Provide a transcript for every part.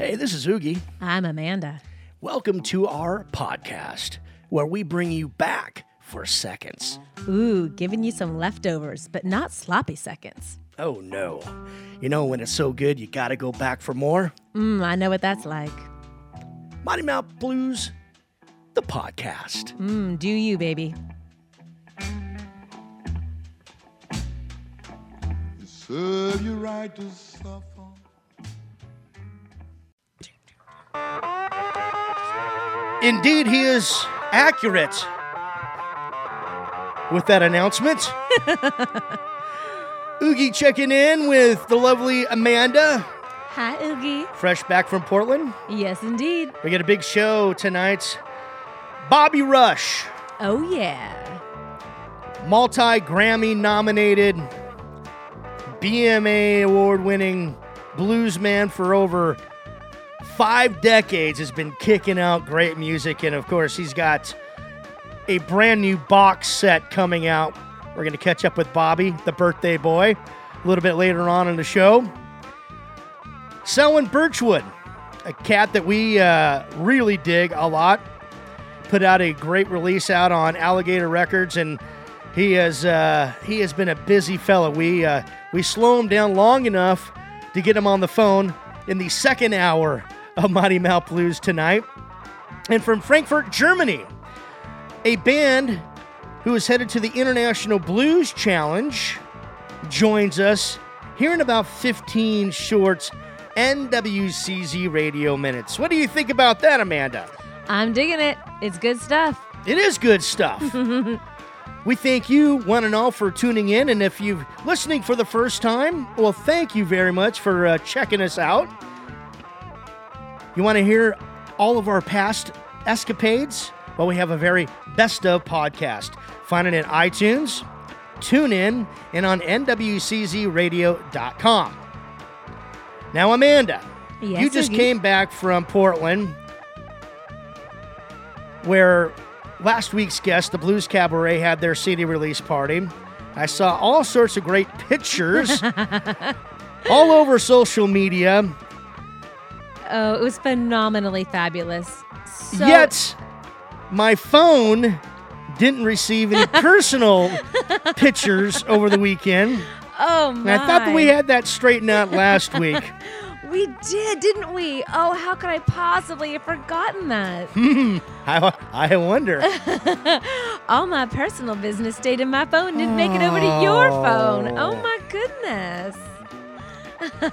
Hey, this is Oogie. I'm Amanda. Welcome to our podcast where we bring you back for seconds. Ooh, giving you some leftovers, but not sloppy seconds. Oh no. You know, when it's so good, you gotta go back for more? Mmm, I know what that's like. Mighty Mouth Blues, the podcast. Mmm, do you, baby? serve you right to suffer. Indeed, he is accurate with that announcement. Oogie checking in with the lovely Amanda, Hi, Oogie. fresh back from Portland. Yes, indeed. We got a big show tonight. Bobby Rush, Oh, yeah. multi Grammy nominated, BMA award winning blues man for over five decades, has been kicking out great music. And of course, he's got a brand new box set coming out. We're going to catch up with Bobby, the birthday boy, a little bit later on in the show. Selwyn Birchwood, a cat that we uh, really dig a lot put out a great release out on Alligator Records, and he has uh, he has been a busy fella. We uh, we slow him down long enough to get him on the phone in the second hour of Mighty Mouth Blues tonight. And from Frankfurt, Germany, a band who is headed to the International Blues Challenge joins us here in about 15 short NWCZ radio minutes. What do you think about that, Amanda? I'm digging it. It's good stuff. It is good stuff. we thank you, one and all, for tuning in. And if you're listening for the first time, well, thank you very much for uh, checking us out. You want to hear all of our past escapades? Well, we have a very best of podcast. Find it in iTunes, TuneIn, and on NWCZRadio.com. Now, Amanda, Yes, you just came back from Portland where last week's guest, the Blues Cabaret, had their CD release party. I saw all sorts of great pictures all over social media. Oh, it was phenomenally fabulous. So, Yet, my phone didn't receive any personal pictures over the weekend. oh And. I thought that we had that straightened out last week. We did, didn't we? Oh, how could I possibly have forgotten that? I, I wonder. All my personal business stayed in my phone, didn't make it over to your phone. Oh. Oh my goodness.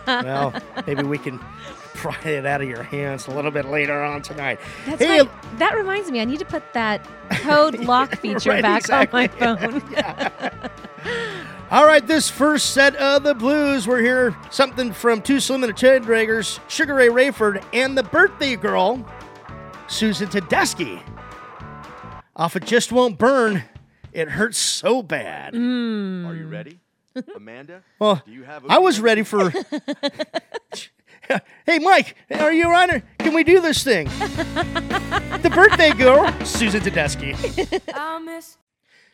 well, maybe we can pry it out of your hands a little bit later on tonight. That's Hey, right. That reminds me, I need to put that code lock feature Right, back exactly. on my phone. All right, this first set of the blues, we're here something from Too Slim and the Taildraggers, Sugar Ray Rayford, and the birthday girl, Susan Tedeschi. Off It Just Won't Burn, it hurts so bad. Mm. Are you ready? Amanda? Well, Do you have I was ready for. hey, Mike, are you on? Can we do this thing? the birthday girl, Susan Tedeschi. I'll miss.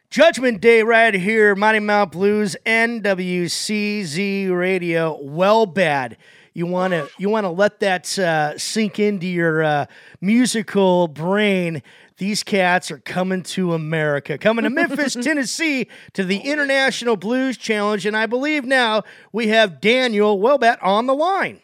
Judgment Day right here, Mighty Mouth Blues, NWCZ Radio. Wellbad. You wanna you wanna let that uh, sink into your uh, musical brain. These cats are coming to America, coming to Memphis, Tennessee, to the International Blues Challenge, and I believe now we have Daniel Welbat on the line.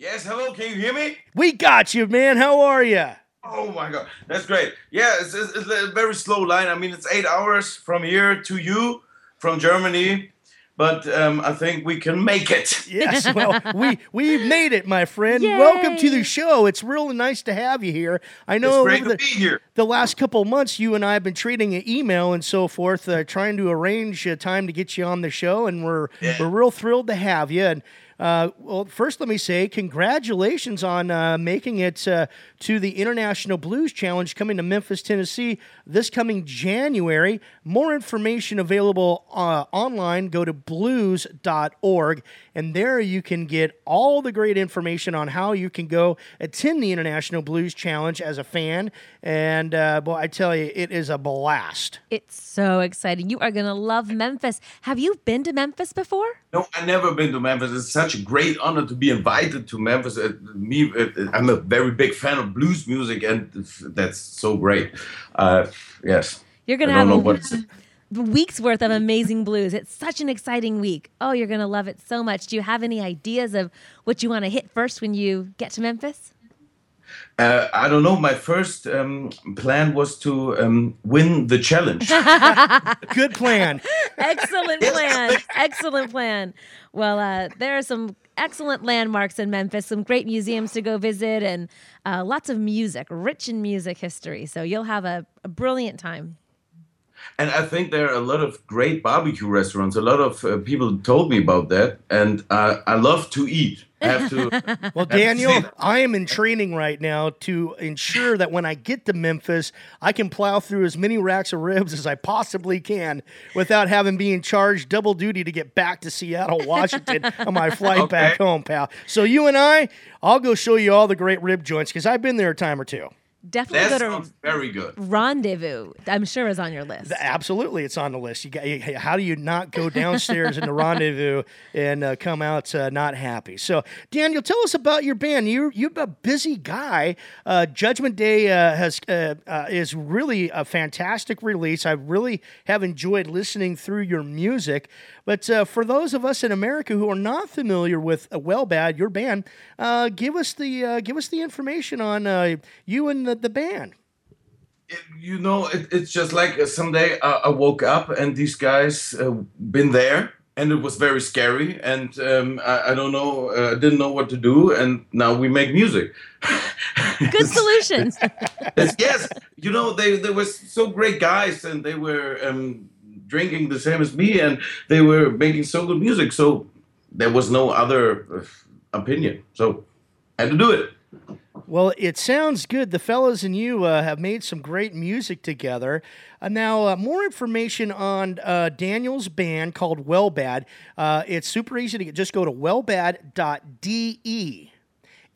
Yes, hello. Can you hear me? We got you, man. How are you? Oh my God, that's great. Yeah, it's, it's, it's a very slow line. I mean, it's eight hours from here to you from Germany, but um, I think we can make it. Yes, well, we we made it, my friend. Welcome to the show. It's really nice to have you here. I It's know great to the, be here. the last couple of months, you and I have been trading an email and so forth, uh, trying to arrange a time to get you on the show, and we're Yeah. we're real thrilled to have you. And uh, well, first, let me say congratulations on uh, making it uh, to the International Blues Challenge coming to Memphis, Tennessee this coming January. More information available uh, online. Go to blues.org, and there you can get all the great information on how you can go attend the International Blues Challenge as a fan. And uh, boy, I tell you, it is a blast. It's so exciting. You are going to love Memphis. Have you been to Memphis before? No, I've never been to Memphis. It's such a great honor to be invited to Memphis. Uh, me, uh, I'm a very big fan of blues music, and that's so great. Uh, yes. You're gonna I don't have know a what to week's worth of amazing blues. It's such an exciting week. Oh, you're gonna love it so much. Do you have any ideas of what you want to hit first when you get to Memphis? Uh, I don't know. My first um, plan was to um, win the challenge. Good plan. Excellent plan. Excellent plan. Well, uh, there are some excellent landmarks in Memphis, some great museums to go visit, and uh, lots of music, rich in music history. So you'll have a, a brilliant time. And I think there are a lot of great barbecue restaurants. A lot of uh, people told me about that, and uh, I love to eat. Have to. Well, Daniel, I am in training right now to ensure that when I get to Memphis, I can plow through as many racks of ribs as I possibly can without having being charged double duty to get back to Seattle, Washington on my flight back home, pal. So you and I, I'll go show you all the great rib joints because I've been there a time or two. Definitely that go to very good. Rendezvous. I'm sure is on your list. Absolutely, it's on the list. You got. How do you not go downstairs in the rendezvous and uh, come out uh, not happy? So, Daniel, tell us about your band. You you're a busy guy. Uh, Judgment Day uh, has uh, uh, is really a fantastic release. I really have enjoyed listening through your music. But uh, for those of us in America who are not familiar with uh, Wellbad, your band, uh, give us the uh, give us the information on uh, you and the, the band. you know, it, it's just like uh, someday I, I woke up and these guys uh, been there, and it was very scary, and um, I, I don't know, uh, I didn't know what to do, and now we make music. Good solutions. Yes, you know, they they were so great guys, and they were um, drinking the same as me, and they were making so good music. So there was no other uh, opinion. So I had to do it. Well, it sounds good. The fellas and you uh, have made some great music together. Uh, now, uh, more information on uh, Daniel's band called Wellbad. Uh, it's super easy to get. Just go to wellbad.de.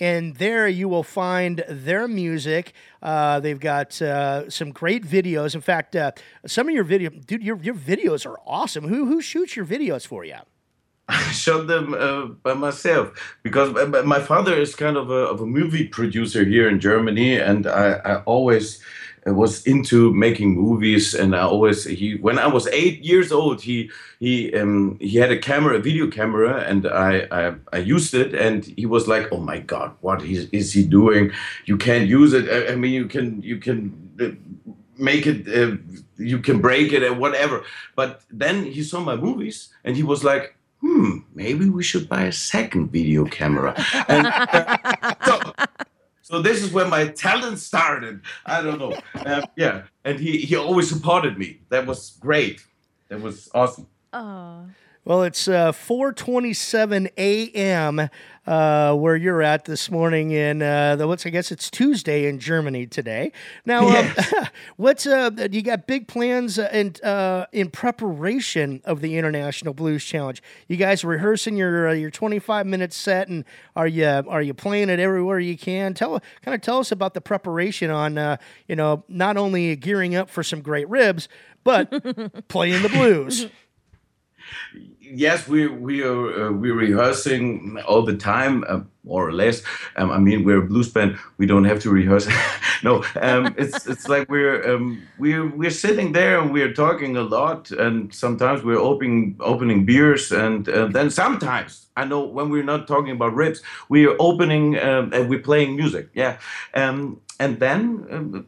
And there you will find their music. Uh, they've got some great videos. In fact, some of your video, dude, your, your videos are awesome. Who who shoots your videos for you? I shot them uh, by myself because my- my- my father is kind of a, of a movie producer here in Germany, and I, I always uh, was into making movies. And I always he when I was eight years old, he he um, he had a camera, a video camera, and I, I I used it, and he was like, "Oh my God, what is, is he doing? You can't use it. I, I mean, you can you can." Uh, make it uh, you can break it and whatever but then he saw my movies and he was like hmm maybe we should buy a second video camera. And uh, so, so this is where my talent started. I don't know. Uh, yeah and he he always supported me. That was great. That was awesome. Oh. Well, it's uh, 4:27 a.m. Uh, where you're at this morning in uh, the what's I guess it's Tuesday in Germany today. Now, uh, what's uh, you got big plans uh, in uh, in preparation of the International Blues Challenge? You guys rehearsing your uh, your 25 minute set, and are you are you playing it everywhere you can? Tell kind of tell us about the preparation on uh, you know not only gearing up for some great ribs, but playing the blues. yes, we we are uh, we're rehearsing all the time, uh, more or less. Um, I mean, we're a blues band. We don't have to rehearse. no, um, it's it's like we're um, we're we're sitting there and we're talking a lot, and sometimes we're opening opening beers, and uh, then sometimes I know when we're not talking about ribs, we are opening um, and we're playing music. Yeah, um, and then um,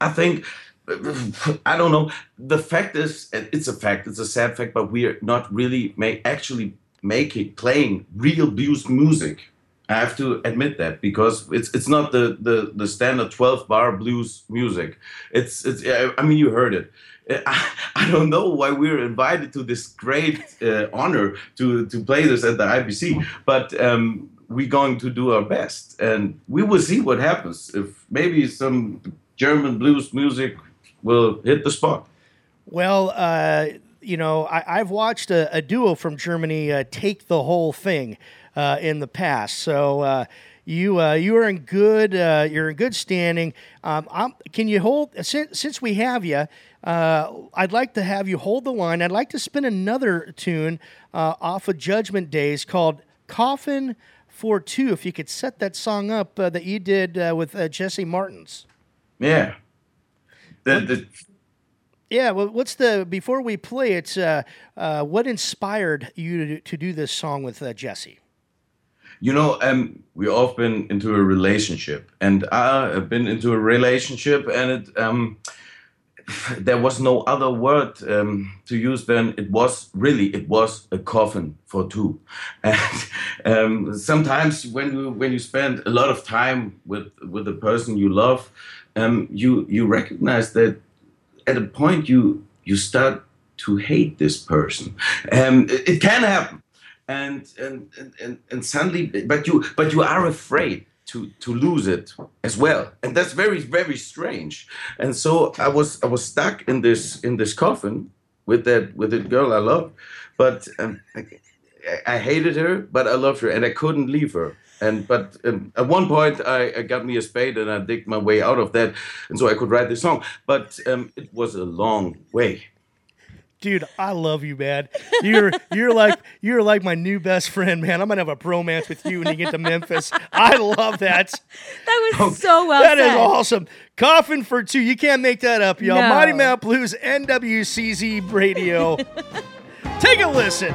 I think. I don't know. The fact is, it's a fact. It's a sad fact, but we are not really make, actually making playing real blues music. I have to admit that because it's it's not the the, the standard twelve bar blues music. It's it's. I mean, you heard it. I, I don't know why we were invited to this great uh, honor to to play this at the IBC, but. Um, we're going to do our best, and we will see what happens. If maybe some German blues music will hit the spot. Well, uh, you know, I, I've watched a, a duo from Germany uh, take the whole thing. uh, in the past. So uh, you uh, you are in good uh, you're in good standing. Um, I'm, can you hold since, since we have you? Uh, I'd like to have you hold the line. I'd like to spin another tune uh, off of Judgment Days called "Coffin for Two." If you could set that song up uh, that you did uh, with uh, Jesse Martins. Yeah. The, the, Yeah, well, what's the before we play it? Uh, uh, what inspired you to, to do this song with uh, Jesse? you know, um, we all been into a relationship, and I've been into a relationship, and it um, there was no other word um, to use than it was really it was a coffin for two and um, sometimes when you when you spend a lot of time with with the person you love um, you you recognize that at a point you you start to hate this person. Um, it, it can happen. And and, and and suddenly but you but you are afraid to to lose it as well. And that's very very strange. And so i was i was stuck in this in this coffin with that with that girl i loved but um, I, I hated her but i loved her and i couldn't leave her and but um, at one point I, I got me a spade and i digged my way out of that and so i could write this song but um, it was a long way Dude, I love you, man. You're you're like you're like my new best friend, man. I'm gonna have a bromance with you when you get to Memphis. I love that. That was so well That said. is awesome. Coffin for two. You can't make that up, y'all. No. Mighty Mouth Blues, NWCZ Radio. Take a listen.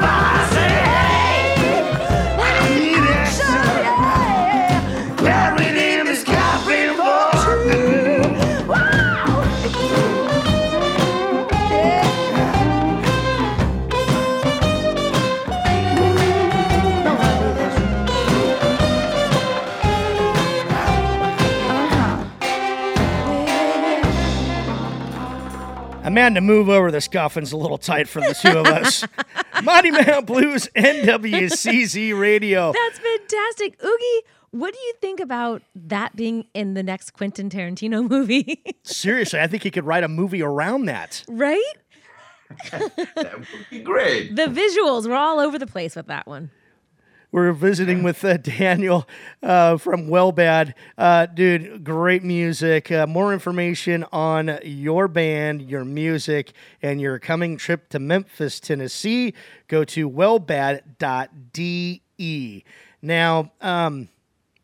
Amanda, move over. This coffin's a little tight for the two of us. Mighty Mouth Blues, NWCZ Radio. That's fantastic. Oogie, what do you think about that being in the next Quentin Tarantino movie? Seriously, I think he could write a movie around that. right? that would be great The visuals were all over the place with that one. We're visiting with uh, Daniel uh, from Wellbad. Uh, dude, great music. Uh, more information on your band, your music, and your coming trip to Memphis, Tennessee. Go to wellbad.de. Now, um,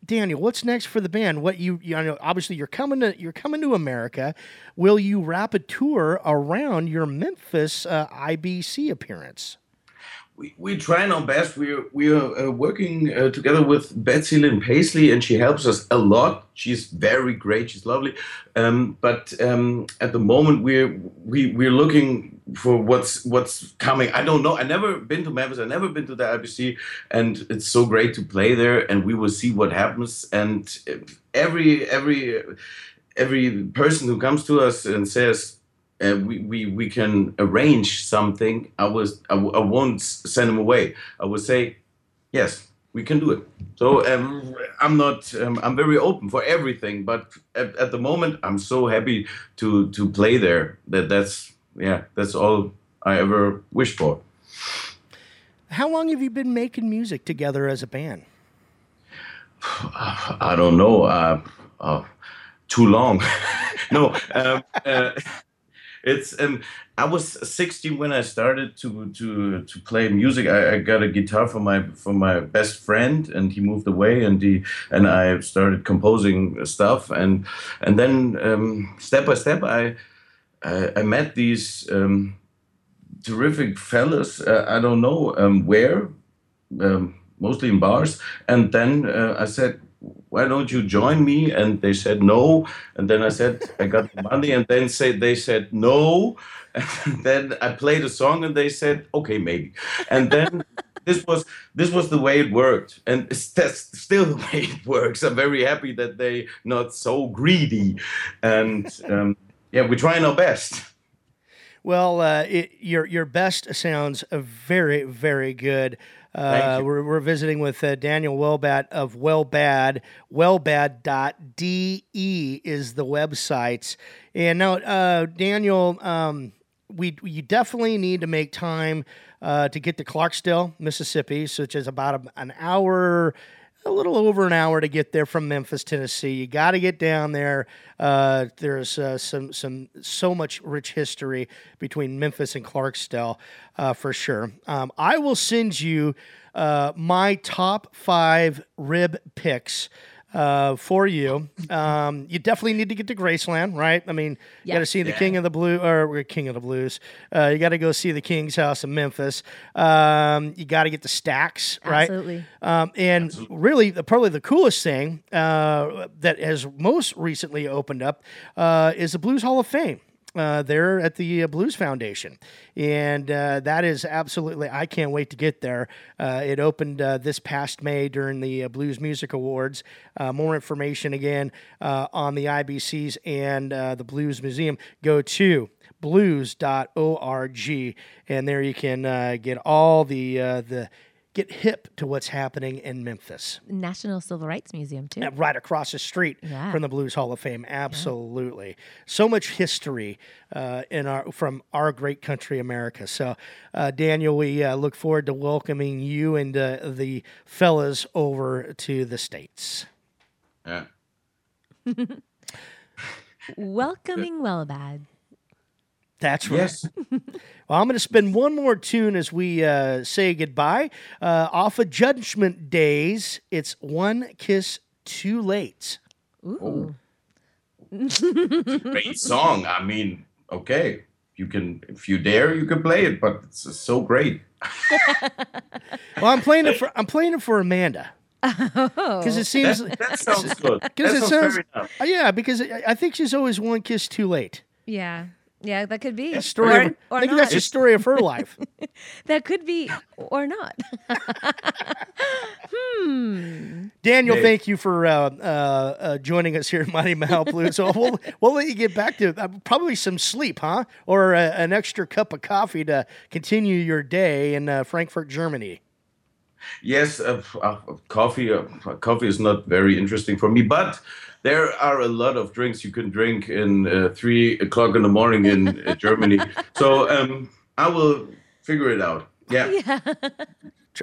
Daniel, what's next for the band? What you, you know, obviously you're coming to you're coming to America. Will you wrap a tour around your Memphis uh, IBC appearance? We, we try our best. We're we are uh, working uh, together with Betsy Lynn Paisley, and she helps us a lot. She's very great. She's lovely. Um, but um, at the moment, we're we we're looking for what's what's coming. I don't know. I never been to Memphis. I've never been to the IBC, and it's so great to play there. And we will see what happens. And every every every person who comes to us and says uh, we, we, we can arrange something, I was I, I won't send them away. I would say, yes, we can do it. So um, I'm not um, I'm very open for everything, but at, at the moment I'm so happy to to play there that that's yeah that's all I ever wished for. How long have you been making music together as a band? I don't know. Uh, uh, too long. no, um, uh, it's um, I was 16 when I started to to to play music. I, I got a guitar from my from my best friend, and he moved away, and he and I started composing stuff, and and then um, step by step, I I, I met these um, terrific fellas. Uh, I don't know um, where, um, mostly in bars. And then uh, I said, "Why don't you join me?" And they said no. And then I said, "I got the money." And then say they said no. And then I played a song, and they said, "Okay, maybe." And then this was this was the way it worked, and that's still the way it works. I'm very happy that they not so greedy, and um, yeah, we're trying our best. Well, uh, it, your your best sounds very very good. Uh, we're, we're visiting with uh, Daniel Welbat of Wellbad. Wellbad.de is the website. And now, uh, Daniel, um, we you definitely need to make time uh, to get to Clarksdale, Mississippi, which is about a, an hour, a little over an hour to get there from Memphis, Tennessee. You got to get down there. Uh, there's uh, some some so much rich history between Memphis and Clarksdale uh, for sure. Um, I will send you uh, my top five rib picks. Uh, for you, um, you definitely need to get to Graceland, right? I mean, you got to see the Yeah. King of the Blue or King of the Blues. Uh, you got to go see the King's House in Memphis. Um, you got to get the Stax, right? Absolutely. Um, and really, the, probably the coolest thing uh, that has most recently opened up uh, is the Blues Hall of Fame. Uh, there at the uh, Blues Foundation, and uh, that is absolutely. I can't wait to get there. Uh, it opened uh, this past May during the uh, Blues Music Awards. More information again on the IBCs and the Blues Museum. Go to blues.org, and there you can get all the the get hip to what's happening in Memphis. National Civil Rights Museum too. Right across the street Yeah. from the Blues Hall of Fame, absolutely. So much history uh, in our from our great country, America. So, uh, Daniel, we uh, look forward to welcoming you and uh, the fellas over to the states. Yeah. Welcoming Wellbad. That's right. Yes. Well, I'm going to spin one more tune as we uh, say goodbye. Uh, off of Judgment Days, it's One Kiss Too Late. Ooh. Great song. I mean, okay, you can if you dare, you can play it, but it's so great. Well, I'm playing it for I'm playing it for Amanda Oh. because it seems That, that sounds good. Because it sounds sounds very nice. Uh, yeah because I I think she's always one kiss too late. Yeah. Yeah, that could be. That story, or, of, or I think not. that's the story of her life. That could be or not. hmm. Daniel, Hey. thank you for uh, uh, uh, joining us here at Mighty Mouth Blues. So we'll we'll let you get back to uh, probably some sleep, huh? Or uh, an extra cup of coffee to continue your day in uh, Frankfurt, Germany. Yes, uh, uh, coffee. Uh, coffee is not very interesting for me, but there are a lot of drinks you can drink in uh, three o'clock in the morning in uh, Germany. So um, I will figure it out. Yeah. Yeah.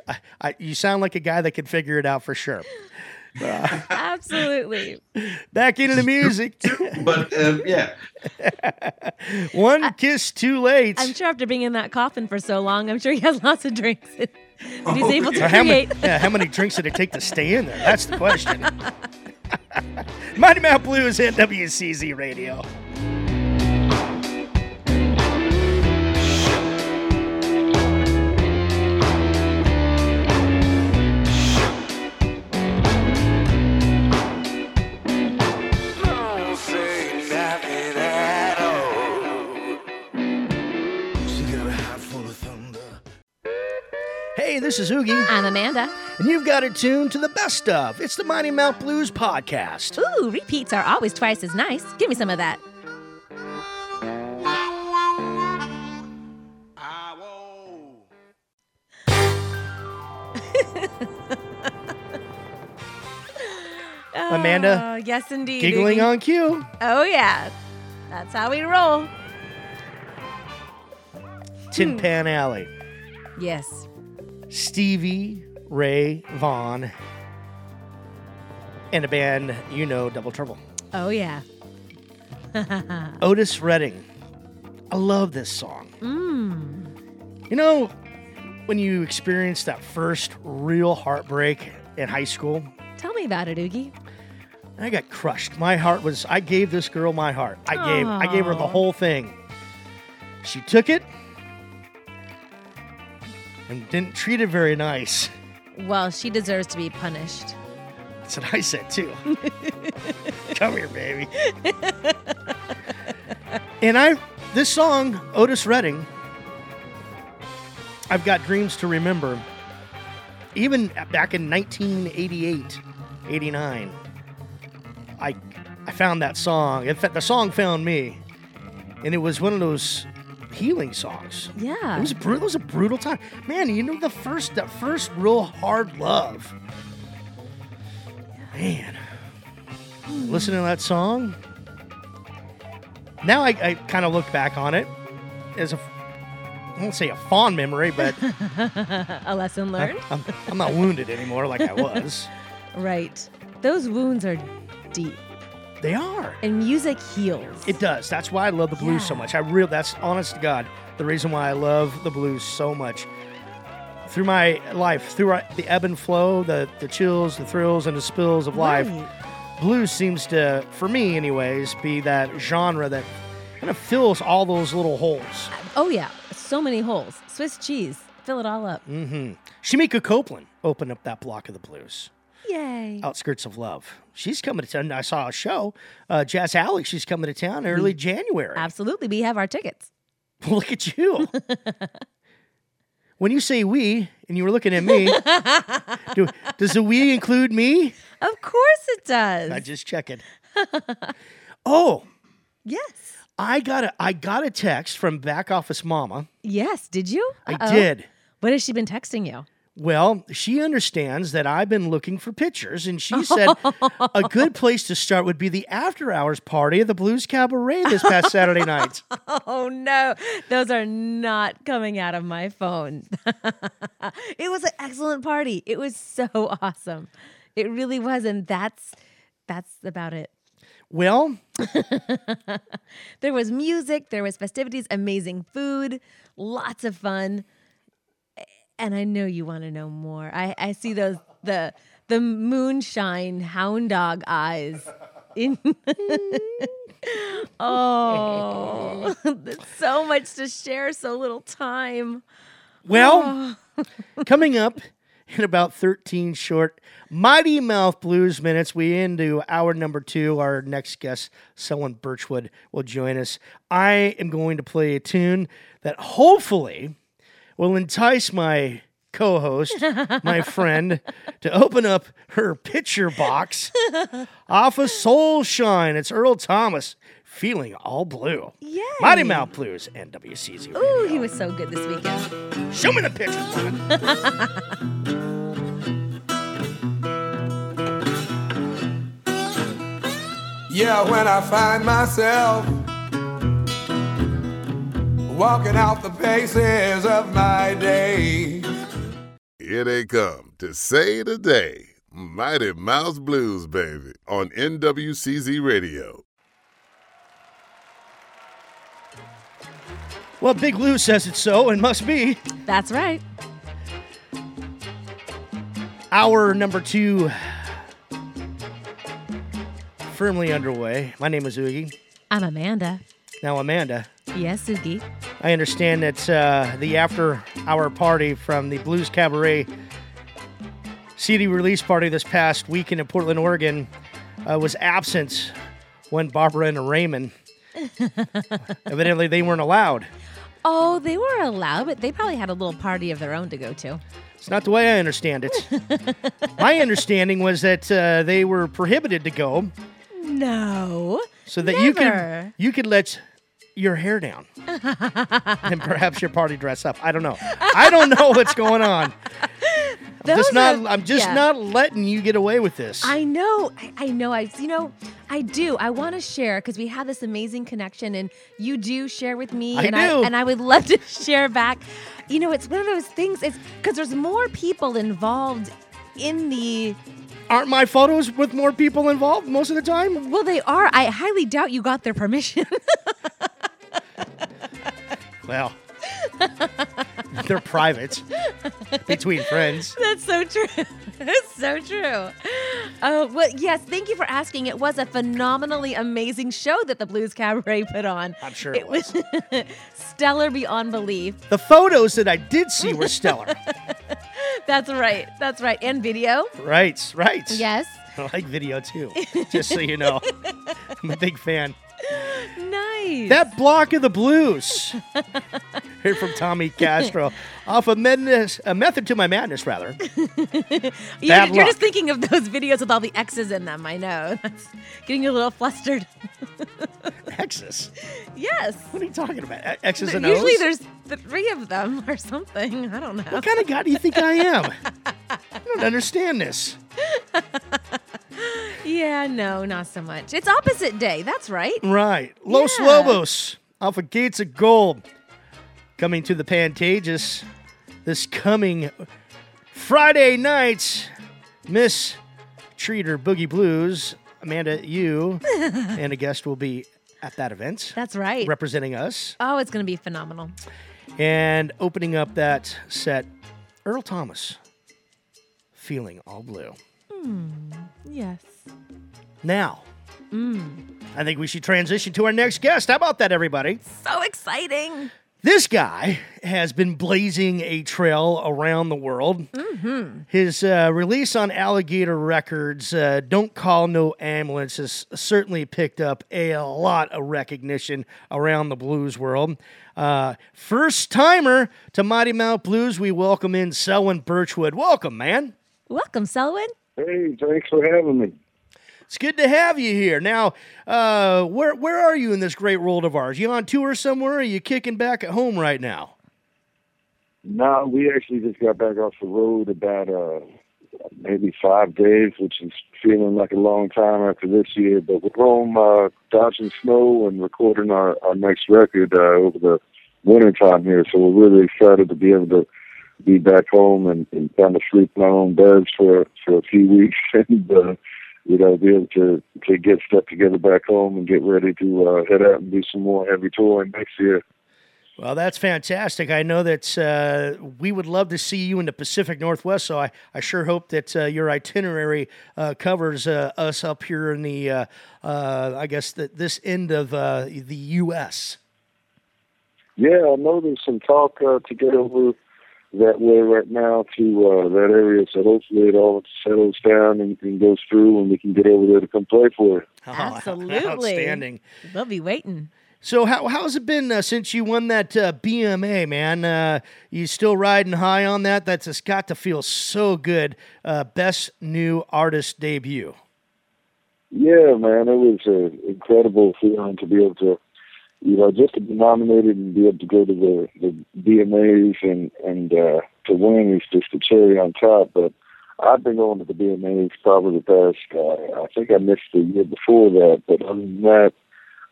I, I, you sound like a guy that can figure it out for sure. Absolutely. Back into the music. But um, yeah, One kiss too late. I'm sure after being in that coffin for so long, I'm sure he has lots of drinks that he's Oh, able to Or how, many, create. yeah, how many drinks did it take to stay in there? That's the question. Mighty Mouth Blues NWCZ Radio. Hey, this is Oogie, I'm Amanda. And you've got it tuned to the best of. It's the Mighty Mouth Blues podcast. Ooh, repeats are always twice as nice. Give me some of that. Amanda, Oh, yes, indeed. Giggling on cue. Oh, yeah. That's how we roll. Tin hmm. Pan Alley. Yes. Stevie Ray Vaughan And a band you know, Double Trouble. Oh, yeah. Otis Redding. I love this song. Mmm. You know, when you experience that first real heartbreak in high school, Tell me about it, Oogie. I got crushed. My heart was, I gave this girl my heart. I gave, I gave her the whole thing. She took it and didn't treat it very nice. Well, she deserves to be punished. That's what I said too. Come here, baby. and I, this song, Otis Redding, I've got dreams to remember. even back in 1988, 89, I I found that song. In fact, the song found me, and it was one of those healing songs. Yeah. It was brutal. It was a brutal time, man. You know the first, that first real hard love, man. Listening to that song. Now I, I kind of look back on it as a, I won't say a fond memory, but a lesson learned. I'm, I'm not wounded anymore like I was. right. Those wounds are deep, They are. and music heals. It does. That's why I love the blues so much. I real. That's honest to God the reason why I love the blues so much. Through my life, through the ebb and flow, the the chills, the thrills, and the spills of life, Right. blues seems to, for me anyways, be that genre that kind of fills all those little holes. Oh yeah, so many holes. Swiss cheese. Fill it all up. Mm. Shemekia Copeland opened up that block of the blues. Yay. Outskirts of Love. She's coming to town. I saw a show, uh, Jazz Alley. She's coming to town early January. Absolutely. We have our tickets. Look at you. when you say we, and you were looking at me, do, does the we include me? Of course it does. I just checking. oh, yes. I got a I got a text from back office mama. Yes. Did you? I Uh-oh. did. What has she been texting you? Well, she understands that I've been looking for pictures, and she said a good place to start would be the after hours party at the Blues Cabaret this past Saturday night. Oh no, those are not coming out of my phone. it was an excellent party. It was so awesome. It really was, and that's that's about it. Well, There was music, there was festivities, amazing food, lots of fun. And I know you want to know more. I, I see those the the moonshine hound dog eyes. In oh, there's so much to share, so little time. Well, oh. coming up in about 13 short Mighty Mouth Blues minutes, we into hour number two. Our next guest, Selwyn Birchwood, will join us. I am going to play a tune that hopefully will entice my co host, my friend, to open up her picture box off of Soul Shine. It's Earl Thomas. Feeling all blue. Yay. Mighty Mouth Blues NWCZ. Ooh, Radio. he was so good this weekend. Show me the picture, woman. Yeah, when I find myself walking out the paces of my day. Here they come to say today, Mighty Mouth Blues, baby, on NWCZ Radio. Well, Big Lou says it's so and must be. That's right. Hour number two firmly underway. My name is Oogie. I'm Amanda. Now, Amanda, Yes, Sugi. I understand that uh, the after hour party from the Blues Cabaret CD release party this past weekend in Portland, Oregon uh, was absent when Barbara and Raymond. Evidently, they weren't allowed. Oh, they were allowed, but they probably had a little party of their own to go to. It's not the way I understand it. My understanding was that uh, they were prohibited to go No. so that you could you could let your hair down and perhaps your party dress up. I don't know. I don't know what's going on. I'm just not. are- I'm just yeah. not letting you get away with this. I know, I, I know. I, you know, I do. I want to share because we have this amazing connection, and you do share with me, I and do. I and I would love to share back. You know, it's one of those things. It's because there's more people involved in the. Aren't my photos with more people involved most of the time? Well, they are. I highly doubt you got their permission. Well, they're private between friends. That's so true. That's so true. Oh, well, yes, thank you for asking. It was a phenomenally amazing show that the Blues Cabaret put on. I'm sure it was stellar beyond belief. The photos that I did see were stellar. That's right. That's right. And video. right, right. Yes. I like video too. Just so you know, I'm a big fan. Nice. That block of the blues. Here from Tommy Castro off of Madness, a Method to My Madness, rather. You're, you're just thinking of those videos with all the X's in them. I know. That's getting you a little flustered. X's. Yes. What are you talking about? X's and O's. Usually O's? there's three of them or something. I don't know. What kind of guy do you think I am? I don't understand this. Yeah, no, not so much. It's opposite day. That's right. Right. Los Yeah. Lobos off of Gates of Gold coming to the Pantages this coming Friday night. Miss Treater Boogie Blues, Amanda, you and a guest will be at that event That's right. representing us. Oh, it's going to be phenomenal. And opening up that set, Earl Thomas, Feeling All Blue. Yes. Now, I think we should transition to our next guest. How about that, everybody? So exciting. This guy has been blazing a trail around the world. His uh, release on Alligator Records, uh, Don't Call No Ambulance, has certainly picked up a lot of recognition around the blues world. Uh, first timer to Mighty Mouth Blues, we welcome in Selwyn Birchwood. Welcome, man. Welcome, Selwyn. Hey, thanks for having me. It's good to have you here. Now, uh, where where are you in this great world of ours? You on tour somewhere? Or are you kicking back at home right now? No, we actually just got back off the road about uh maybe five days, which is feeling like a long time after this year. But we're home uh, dodging snow and recording our, our next record uh, over the winter time here. So we're really excited to be able to be back home and, and kind of sleep in our own beds for for a few weeks and uh, you know be able to to get stuff together back home and get ready to uh, head out and do some more heavy touring next year. Well, that's fantastic. I know that uh, we would love to see you in the Pacific Northwest, so I, I sure hope that uh, your itinerary uh, covers uh, us up here in the, uh, uh, I guess, the, this end of uh, the U.S. Yeah, I know there's some talk uh, to get over that way right now to uh, that area, so hopefully it all settles down and, and goes through, and we can get over there to come play for it. Oh, Absolutely. Outstanding. We'll be waiting. So, how, how's it been uh, since you won that uh, BMA, man? Uh, you still riding high on that? That's just got to feel so good. Uh, best new artist debut. Yeah, man, it was an incredible feeling to be able to, you know, just to be nominated and be able to go to the the BMAs and and uh, to win is just the cherry on top. But I've been going to the BMAs probably the past. Uh, I think I missed the year before that, but other than that,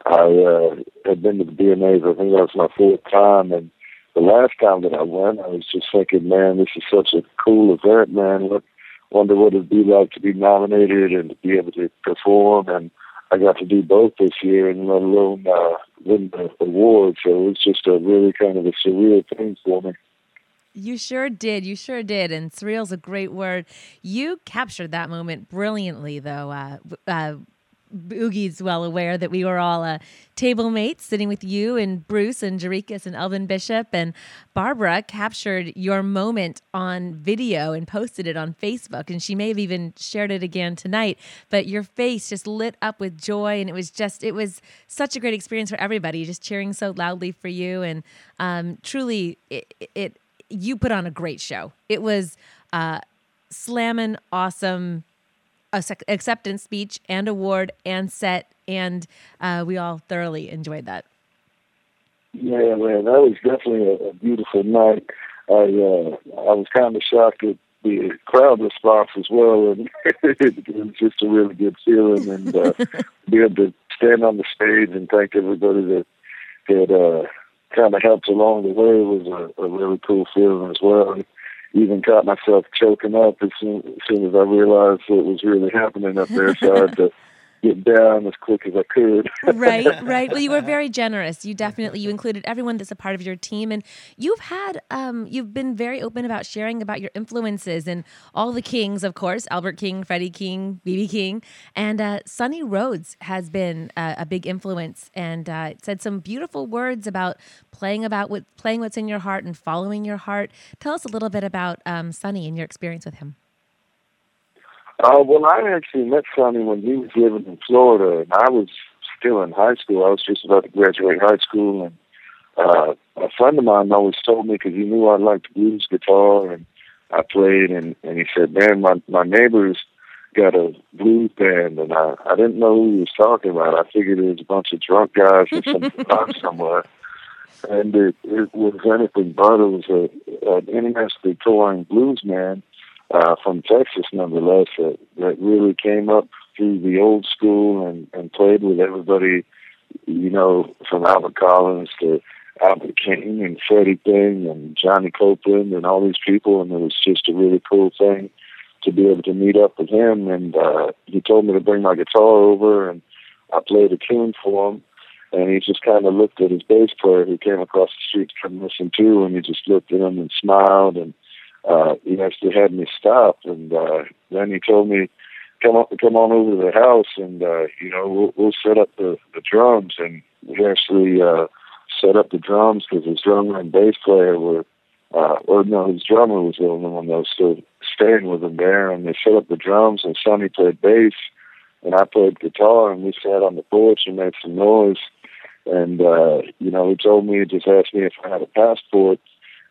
I uh, had been to the BMAs. I think that was my fourth time, and the last time that I went, I was just thinking, man, this is such a cool event, man. What wonder what it'd be like to be nominated and to be able to perform. And I got to do both this year, and let alone uh, win the award. So it was just a really kind of a surreal thing for me. You sure did. You sure did. And surreal's a great word. You captured that moment brilliantly, though. Uh, uh, Oogie's well aware that we were all uh, table mates sitting with you and Bruce and Jerikas and Elvin Bishop. And Barbara captured your moment on video and posted it on Facebook. And she may have even shared it again tonight. But your face just lit up with joy. And it was just, it was such a great experience for everybody, just cheering so loudly for you. And um, truly, it, it, you put on a great show. It was uh, slamming awesome a acceptance speech and award and set, and uh, we all thoroughly enjoyed that. Yeah, man, that was definitely a, a beautiful night. I uh, I was kind of shocked at the crowd response as well, and it was just a really good feeling. And uh, be able to stand on the stage and thank everybody that that uh, kind of helped along the way was a, a really cool feeling as well. Even caught myself choking up as soon, as soon as I realized what was really happening up there. So I had to get down as quick as I could. right, right. Well, you were very generous. You definitely you included everyone that's a part of your team, and you've had um, you've been very open about sharing about your influences and all the kings, of course, Albert King, Freddie King, BB King, and uh, Sonny Rhodes has been uh, a big influence and uh, said some beautiful words about playing about what playing what's in your heart and following your heart. Tell us a little bit about um, Sonny and your experience with him. Uh, well, I actually met Sonny when he was living in Florida, and I was still in high school. I was just about to graduate high school, and uh, a friend of mine always told me because he knew I liked blues guitar and I played, and and he said, "Man, my my neighbors got a blues band," and I I didn't know who he was talking about. I figured it was a bunch of drunk guys in some bar somewhere, and it it was anything but. It was a an internationally touring blues man uh, from Texas, nonetheless, that that really came up through the old school and and played with everybody, you know, from Albert Collins to Albert King and Freddie King and Johnny Copeland and all these people, and it was just a really cool thing to be able to meet up with him. And uh, he told me to bring my guitar over, and I played a tune for him. And he just kind of looked at his bass player who came across the street come listen to, and he just looked at him and smiled. And uh, he actually had me stop. And uh, then he told me, "Come on, come on over to the house, and uh, you know we'll, we'll set up the, the drums." And we actually uh, set up the drums because his drummer and bass player were, uh, or no, his drummer was the only one that was still staying with him there, and they set up the drums, and Sonny played bass, and I played guitar, and we sat on the porch and made some noise, and uh, you know, he told me, he just asked me if I had a passport,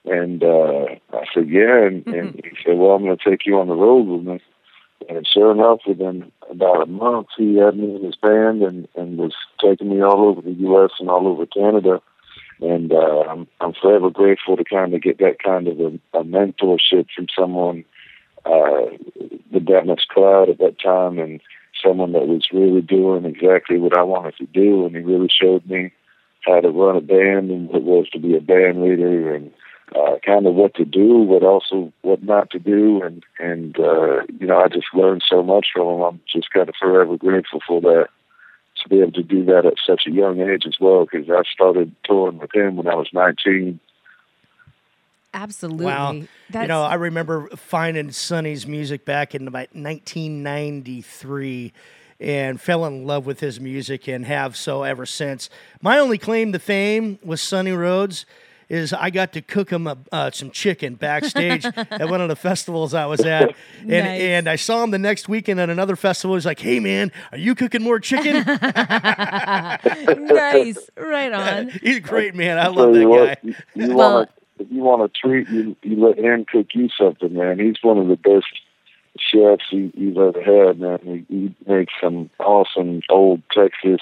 and uh, I said yeah, and, and he said, well, I'm going to take you on the road with me. And sure enough, within about a month, he had me in his band and, and was taking me all over the U.S. and all over Canada and uh, I'm I'm forever grateful to kind of get that kind of a, a mentorship from someone uh, with that much clout at that time, and someone that was really doing exactly what I wanted to do, and he really showed me how to run a band and what it was to be a band leader, and uh, kind of what to do, but also what not to do, and and uh, you know I just learned so much from him. I'm just kind of forever grateful for that to be able to do that at such a young age as well because I started touring with him when I was 19. Absolutely. Wow. That's, you know, I remember finding Sonny's music back in about 1993 and fell in love with his music and have so ever since. My only claim to fame was Sonny Rhodes is I got to cook him a, uh, some chicken backstage at one of the festivals I was at, and Nice. and I saw him the next weekend at another festival. He's like, "Hey man, are you cooking more chicken?" nice. Right on. He's a great man. I love you that what, guy. you, you Well- want to if you want a treat, you you let him cook you something, man. He's one of the best chefs you, you've ever had, man. He, he makes some awesome old Texas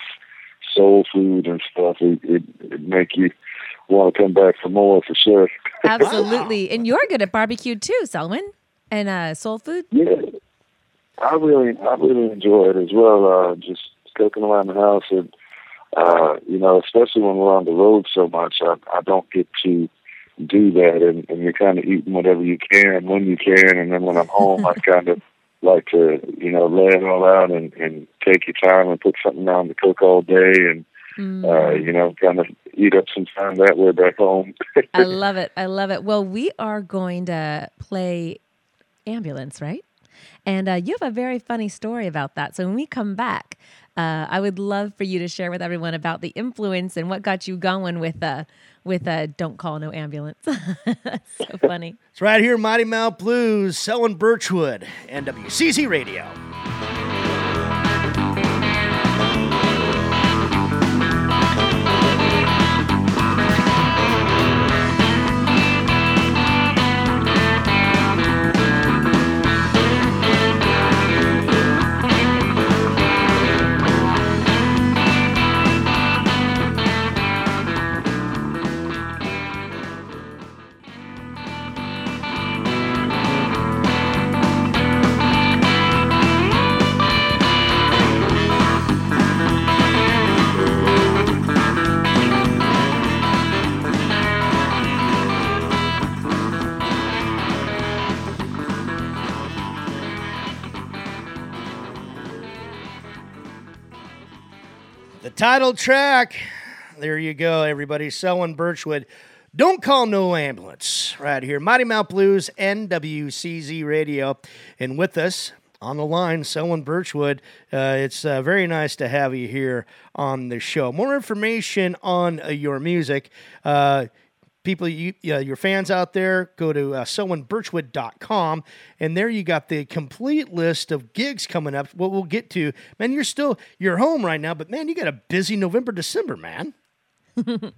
soul food and stuff. It it, it make you want to come back for more for sure. Absolutely. And you're good at barbecue too, Selwyn. And uh, soul food. Yeah, I really, I really enjoy it as well. Uh, just cooking around the house, and uh, you know, especially when we're on the road so much, I, I don't get to do that, and, and you're kind of eating whatever you can when you can, and then when I'm home, I kind of like to, you know, lay it all out and, and take your time and put something on to cook all day, and uh, you know, kind of eat up some time that way back home. I love it. I love it. Well, we are going to play ambulance, right? And uh, you have a very funny story about that. So when we come back, uh, I would love for you to share with everyone about the influence and what got you going with uh, with uh, "Don't Call No Ambulance." That's so funny. It's right here, Mighty Mouth Blues, Selwyn Birchwood, NWCZ Radio. Title track. There you go, everybody. Selwyn Birchwood. Don't call no ambulance. Right here. Mighty Mouth Blues, NWCZ Radio. And with us on the line, Selwyn Birchwood. Uh, it's uh, very nice to have you here on the show. More information on uh, your music. People, you, uh, your fans out there, go to uh, selwynbirchwood.com, and there you got the complete list of gigs coming up. What we'll get to, man, you're still you're home right now, but man, you got a busy November, December, man.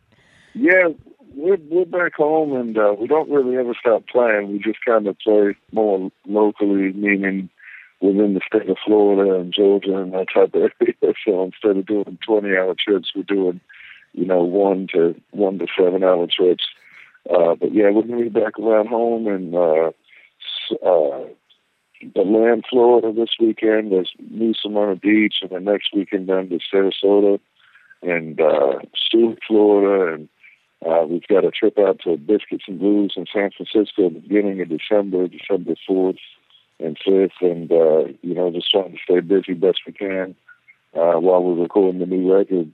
Yeah, we're we're back home, and uh, we don't really ever stop playing. We just kind of play more locally, meaning within the state of Florida and Georgia and that type of area. So instead of doing twenty-hour trips, we're doing, you know, one to one to seven-hour trips. Uh, but yeah, we're gonna be back around home and uh, uh, the land Florida this weekend. There's New Smyrna Beach, and the next weekend down to Sarasota and uh, Stuart, Florida, and uh, we've got a trip out to Biscuits and Blues in San Francisco the beginning of December, December 4th and 5th, and, uh, you know, just trying to stay busy best we can uh, while we're recording the new record.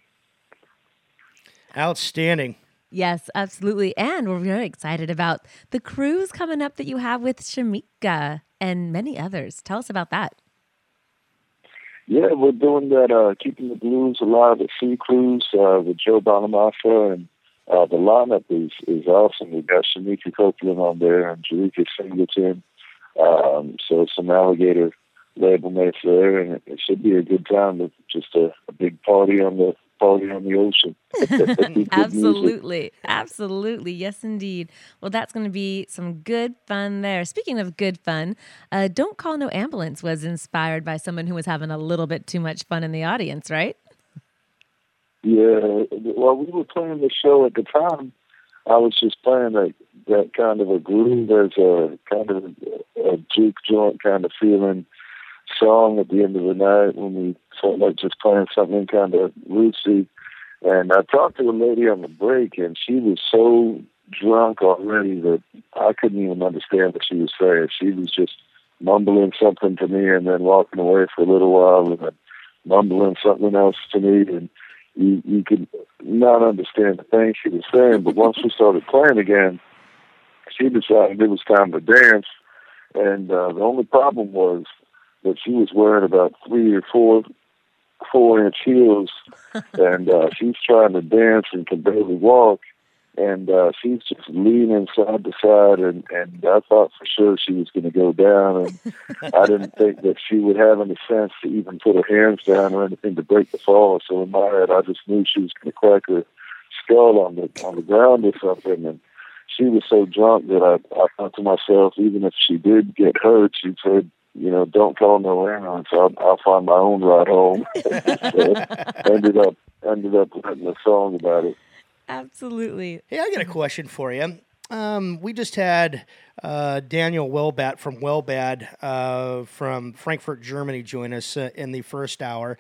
Outstanding. Yes, absolutely. And we're very excited about the cruise coming up that you have with Shemekia and many others. Tell us about that. Yeah, we're doing that, uh, Keeping the Blues Alive at Sea Cruise uh, with Joe Bonamassa, and uh, the lineup is, is awesome. We've got Shemekia Copeland on there and Jarekus Singleton. Um, so some alligator label mates there, and it, it should be a good time. It's just a, a big party on the party on the ocean. Absolutely. Absolutely. Yes, indeed. Well, that's going to be some good fun there. Speaking of good fun, uh, Don't Call No Ambulance was inspired by someone who was having a little bit too much fun in the audience, right? Yeah, well, we were playing the show at the time. I was just playing that that kind of a groove as a kind of a, a juke joint kind of feeling song at the end of the night when we felt like just playing something kind of rootsy. And I talked to a lady on the break, and she was so drunk already that I couldn't even understand what she was saying. She was just mumbling something to me and then walking away for a little while and then mumbling something else to me and you you could not understand the things she was saying, but once we started playing again, she decided it was time to dance. And uh, the only problem was that she was wearing about three or four four inch heels, and uh, she's trying to dance and can barely walk. And uh, she's just leaning side to side, and, and I thought for sure she was going to go down. And I didn't think that she would have any sense to even put her hands down or anything to break the fall. So in my head, I just knew she was going to crack her skull on the on the ground or something. And she was so drunk that I I thought to myself, even if she did get hurt, she said, you know, don't call no ambulance. I'll, I'll find my own ride home. so ended up ended up writing a song about it. Absolutely. Hey, I got a question for you. Um, we just had uh, Daniel Welbat from Wellbad uh, from Frankfurt, Germany, join us uh, in the first hour.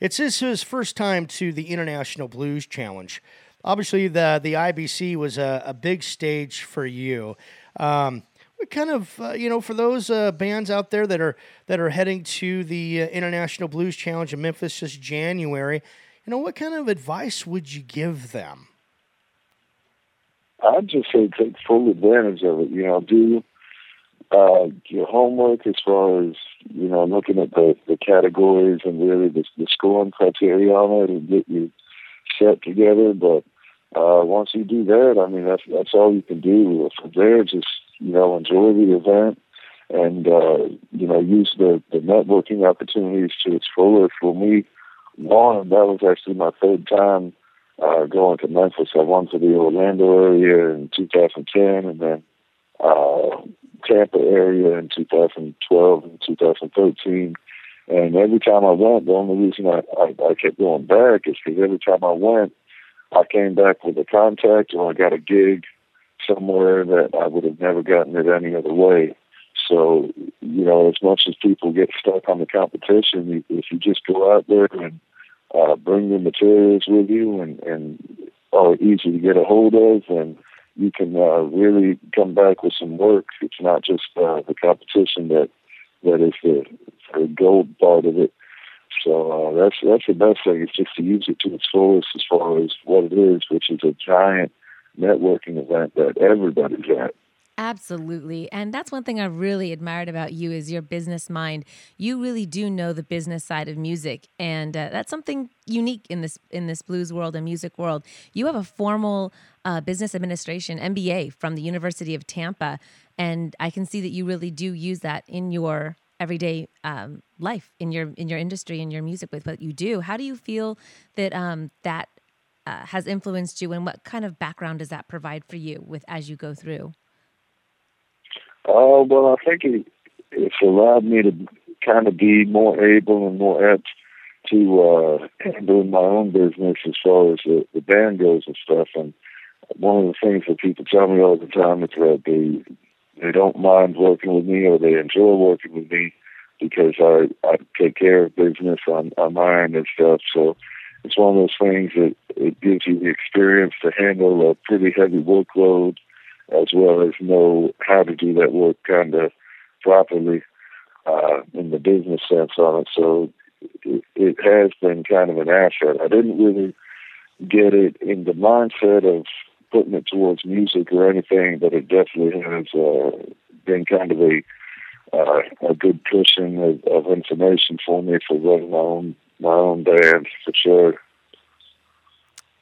It's his, his first time to the International Blues Challenge. Obviously, the the IBC was a, a big stage for you. Um, what kind of uh, you know for those uh, bands out there that are that are heading to the uh, International Blues Challenge in Memphis this January? You know, what kind of advice would you give them? I'd just say take full advantage of it. You know, do uh, your homework as far as you know, looking at the, the categories and really the, the scoring criteria on it and get you set together. But uh, once you do that, I mean, that's that's all you can do. From there, just you know, enjoy the event and uh, you know, use the the networking opportunities to its fullest. For me, one, that was actually my third time uh, going to Memphis. I went to the Orlando area in 2010, and then uh, Tampa area in 2012 and 2013. And every time I went, the only reason I, I, I kept going back is because every time I went, I came back with a contact or I got a gig somewhere that I would have never gotten it any other way. So, you know, as much as people get stuck on the competition, if you just go out there and uh, bring your materials with you and, and are easy to get a hold of, and you can uh, really come back with some work. It's not just uh, the competition that that is the, the gold part of it. So uh, that's that's the best thing. Is just to use it to its fullest as far as what it is, which is a giant networking event that everybody's at. Absolutely. And that's one thing I really admired about you is your business mind. You really do know the business side of music and uh, that's something unique in this in this blues world and music world. You have a formal uh, business administration MBA from the University of Tampa and I can see that you really do use that in your everyday um, life in your in your industry in your music with what you do. How do you feel that um, that uh, has influenced you, and what kind of background does that provide for you with as you go through? Oh, well, I think it, it's allowed me to kind of be more able and more apt to uh, handle my own business as far as the, the band goes and stuff. And one of the things that people tell me all the time is that they they don't mind working with me or they enjoy working with me because I I take care of business on on my end and stuff. So it's one of those things that it gives you the experience to handle a pretty heavy workload as well as know how to do that work kind of properly uh, in the business sense on it. So it, it has been kind of an asset. I didn't really get it in the mindset of putting it towards music or anything, but it definitely has uh, been kind of a uh, a good cushion of, of information for me for running my own my own band for sure.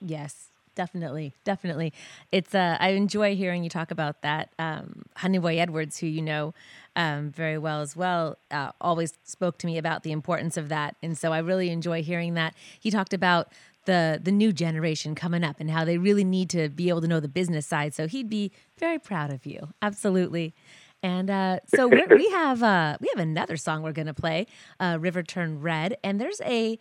Yes, definitely, definitely. It's uh, I enjoy hearing you talk about that. Um, Honey Boy Edwards, who you know um, very well as well, uh, always spoke to me about the importance of that, and so I really enjoy hearing that. He talked about the the new generation coming up and how they really need to be able to know the business side. So he'd be very proud of you, absolutely. And uh, so we have uh, we have another song we're gonna play, uh, "River Turn Red," and there's a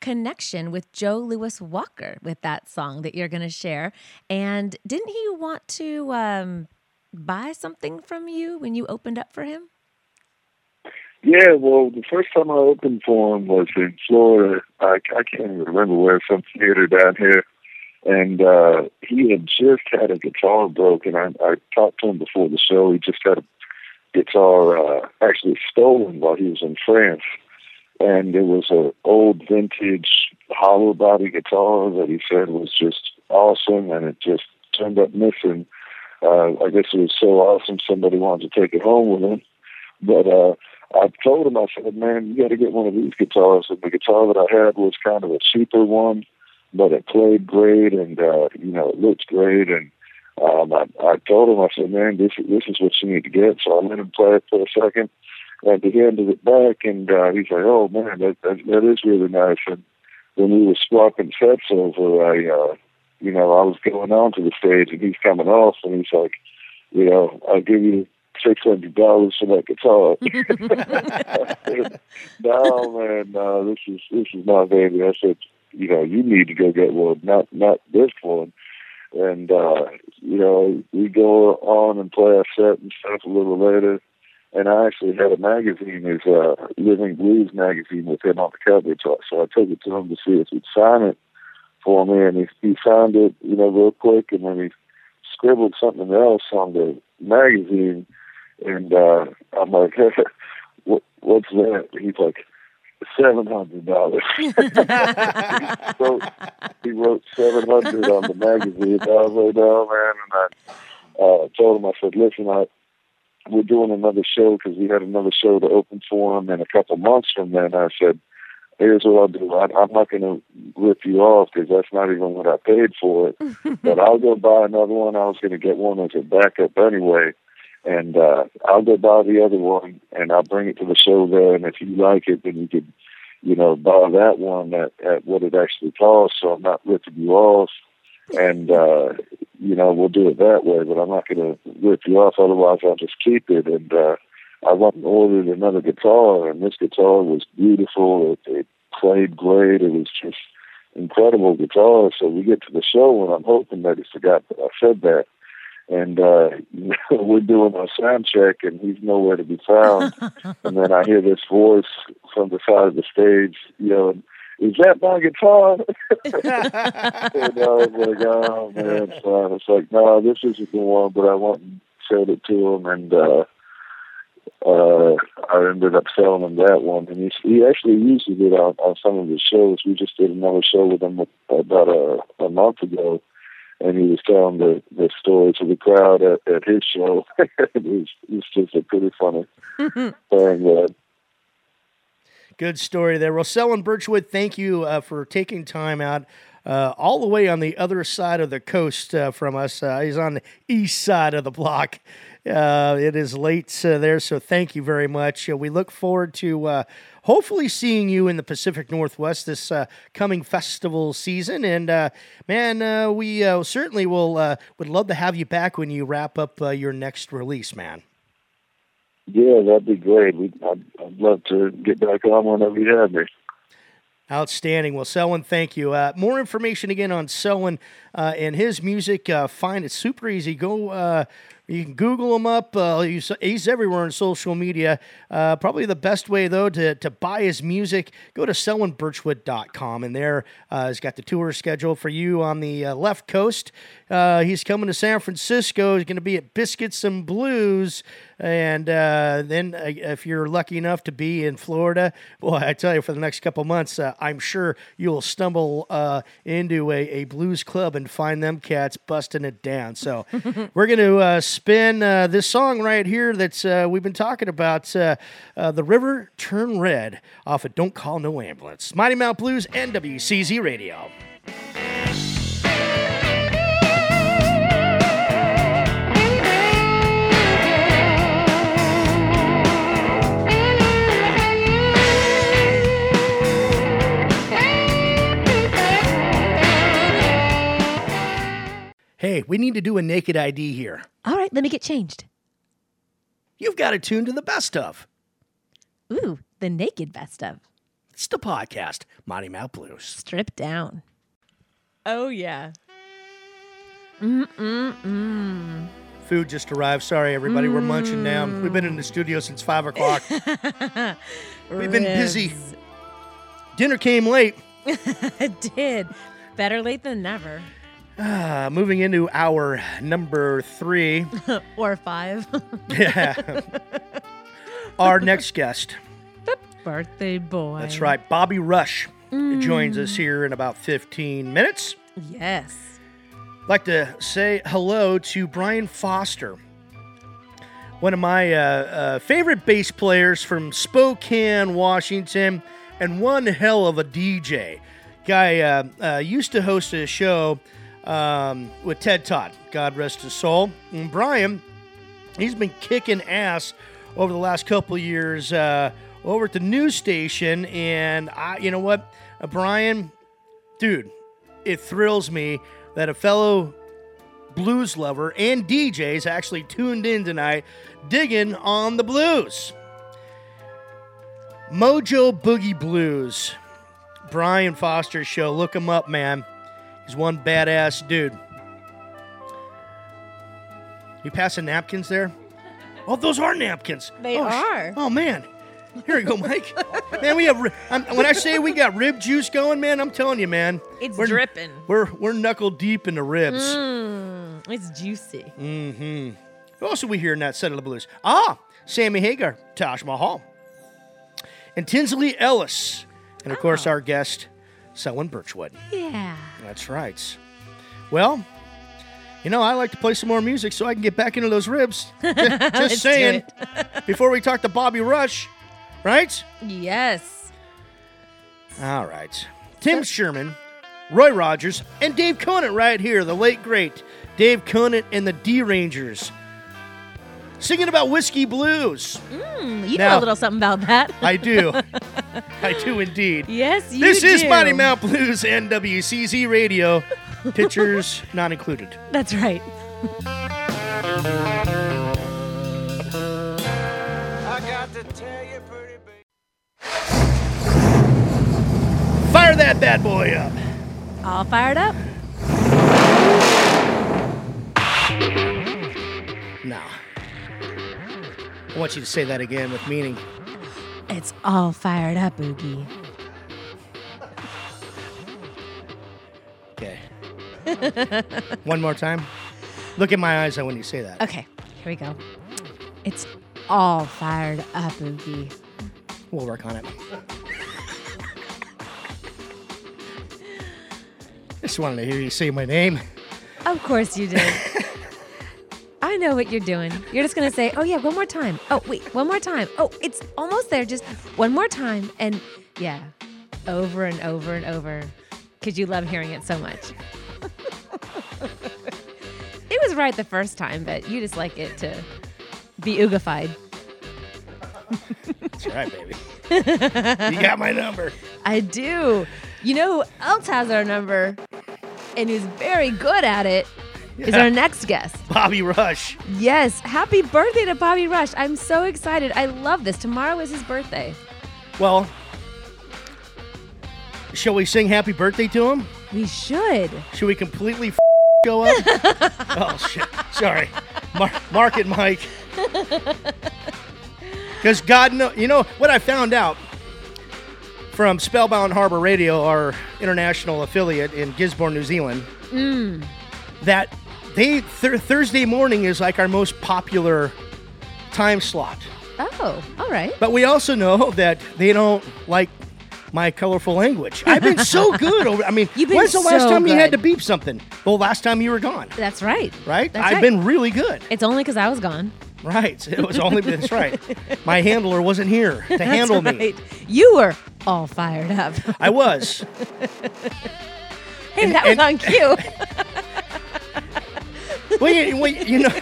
connection with Joe Louis Walker with that song that you're gonna share. And didn't he want to um, buy something from you when you opened up for him? Yeah, well, the first time I opened for him was in Florida. I, I can't even remember where, some theater down here. And uh, he had just had a guitar broken. I, I talked to him before the show. He just had a guitar uh, actually stolen while he was in France. And it was an old vintage hollow body guitar that he said was just awesome. And it just turned up missing. Uh, I guess it was so awesome somebody wanted to take it home with him. But uh, I told him, I said, man, you got to get one of these guitars. And the guitar that I had was kind of a cheaper one, but it played great and, uh, you know, it looked great. And um, I, I told him, I said, man, this, this is what you need to get. So I let him play it for a second. And he handed it back, and uh, he's like, oh, man, that, that, that is really nice. And when we were swapping sets over, I, uh, you know, I was going on to the stage, and he's coming off, and he's like, you know, I'll give you six hundred dollars for that guitar. no man, no, this is this is my baby. I said, you know, you need to go get one, not not this one. And uh, you know, we go on and play a set and stuff a little later. And I actually had a magazine, his uh, Living Blues magazine, with him on the cover. So, so I took it to him to see if he'd sign it for me, and he, he signed it, you know, real quick, and then he scribbled something else on the magazine and uh, I'm like, what, what's that? He's like, seven hundred dollars. so he wrote seven hundred on the magazine. I was like, no man, and I uh, told him, I said, listen, I we're doing another show because we had another show to open for him in a couple months from then. I said, here's what I'll do. I, I'm not going to rip you off because that's not even what I paid for it. but I'll go buy another one. I was going to get one as a backup anyway and uh, I'll go buy the other one and I'll bring it to the show there. And if you like it, then you could, you know, buy that one at, at what it actually costs. So I'm not ripping you off, and uh, you know, we'll do it that way. But I'm not going to rip you off. Otherwise, I'll just keep it. And uh, I went and ordered another guitar, and this guitar was beautiful. It, it played great. It was just incredible guitar. So we get to the show, and I'm hoping that he forgot that I said that and uh, we're doing a sound check, and he's nowhere to be found. and then I hear this voice from the side of the stage yelling, "Is that my guitar?" and I was like, "Oh man!" So I was like, "No, this isn't the one," but I went and showed it to him, and uh, uh, I ended up selling him that one. And he, he actually uses it on, on some of his shows. We just did another show with him about a, a month ago and he was telling the, the story to the crowd at, at his show. it, was, it was just a pretty funny thing. Uh, Good story there. Rosell and Birchwood, thank you uh, for taking time out uh, all the way on the other side of the coast uh, from us. Uh, he's on the east side of the block. Uh, it is late uh, there, so thank you very much. Uh, we look forward to uh, hopefully seeing you in the Pacific Northwest this uh, coming festival season. And uh, man, uh, we uh, certainly will uh, would love to have you back when you wrap up uh, your next release, man. Yeah, that'd be great. We, I'd, I'd love to get back on whenever you have me. Outstanding. Well, Selwyn, thank you. Uh, more information again on Selwyn uh, and his music. Uh, find it super easy. Go. You can Google him up. Uh, he's, everywhere on social media. Uh, probably the best way, though, to, to buy his music, go to selwynbirchwood.com. And there uh, he's got the tour schedule for you on the uh, left coast. Uh, he's coming to San Francisco. He's going to be at Biscuits and Blues. And uh, then, if you're lucky enough to be in Florida, boy, I tell you, for the next couple months, I'm sure you'll stumble into a, a blues club and find them cats busting it down. So, we're going to spin uh, this song right here that's uh, we've been talking about uh, uh, The River Turn Red off of Don't Call No Ambulance. Mighty Mouth Blues, NWCZ Radio. Hey, we need to do a naked ID here. All right, let me get changed. You've got it tuned to the best of. Ooh, the naked best of. It's the podcast, Mighty Mouth Blues. Stripped down. Oh, yeah. Mm-mm-mm. Food just arrived. Sorry, everybody. We're munching now. We've been in the studio since five o'clock. We've been busy. Dinner came late. it did. Better late than never. Uh, moving into our number three. or five. Yeah. Our next guest. The Birthday boy. That's right. Bobby Rush joins us here in about 15 minutes. Yes. like to say hello to Brian Foster, one of my uh, uh, favorite bass players from Spokane, Washington, and one hell of a DJ. Guy uh, uh, used to host a show um, with Ted Todd, God rest his soul. And Brian, he's been kicking ass over the last couple years uh, over at the news station. And I, you know what, uh, Brian, dude, it thrills me that a fellow blues lover and DJs actually tuned in tonight, digging on the blues. Mojo Boogie Blues, Brian Foster's show. Look him up, man. He's one badass dude. You passing napkins there? Oh, those are napkins. They Oh, sh- are. Oh man. Here you go, Mike. man, we have. ri- when I say we got rib juice going, man, I'm telling you, man. It's we're, dripping. We're we're knuckle deep in the ribs. Mm, it's juicy. Mm-hmm. Who else are we hear in that set of the blues? Ah, Sammy Hagar, Taj Mahal, and Tinsley Ellis, and of course our guest, Selwyn Birchwood. Yeah. That's right. Well, you know I like to play some more music so I can get back into those ribs. Just saying. before we talk to Bobby Rush, right? Yes. All right. Tim Sherman, Roy Rogers, and Dave Conant right here, the late great Dave Conant and the D Rangers. Singing about whiskey blues. Mm, you know a little something about that. I do. I do indeed. yes, you This is do. Mighty Mouth Blues NWCZ Radio. Pictures not included. That's right. I got to tell you, pretty baby. Fire that bad boy up. All fired up. Now, I want you to say that again with meaning. It's all fired up, Oogie. Okay. One more time. Look in my eyes when you say that. Okay, here we go. It's all fired up, Oogie. We'll work on it. Just wanted to hear you say my name. Of course you did. I know what you're doing. You're just gonna say, "Oh yeah, one more time." Oh wait, one more time. Oh, it's almost there. Just one more time, and yeah, over and over and over, because you love hearing it so much. it was right the first time, but you just like it to be oogified. That's right, baby. you got my number. I do. You know who else has our number and who's very good at it is our next guest. Bobby Rush. Yes, happy birthday to Bobby Rush. I'm so excited. I love this. Tomorrow is his birthday. Well, shall we sing happy birthday to him? We should. Should we completely f- go up? oh shit! Sorry, Mar- Mark and Mike. Because God know, you know what I found out from Spellbound Harbor Radio, our international affiliate in Gisborne, New Zealand, mm. that they th- Thursday morning is like our most popular time slot. Oh, all right. But we also know that they don't like my colorful language. I've been so good over. I mean, You've been when's the last so time you had to beep something? Well, last time you were gone, That's right. right? That's I've right. been really good. It's only because I was gone. Right. It was only that's right. My handler wasn't here to handle That's me. You were all fired up. I was. hey, And- that was and- on cue. Well, you, well, you know.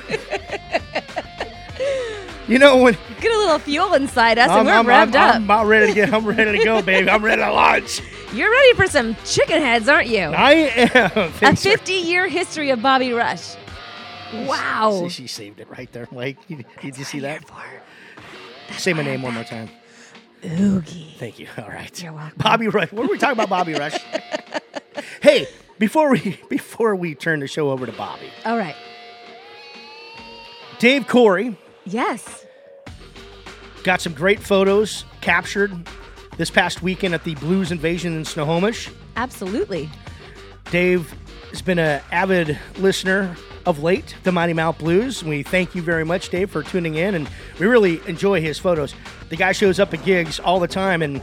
You know when Get a little fuel inside us, I'm, and we're I'm, revved I'm, up. I'm about ready to get. I'm ready to go, baby. I'm ready to launch. You're ready for some chicken heads, aren't you? I am. A 50 year history of Bobby Rush. Wow. See, she saved it right there. Like, did you see that? Say my name one more time. Oogie. Thank you. All right. You're welcome. Bobby Rush. What are we talking about, Bobby Rush? hey, before we before we turn the show over to Bobby, All right. Dave Corey Yes. got some great photos captured this past weekend at the Blues Invasion in Snohomish. Absolutely. Dave has been an avid listener of late, the Mighty Mouth Blues. We thank you very much, Dave, for tuning in, and we really enjoy his photos. The guy shows up at gigs all the time, and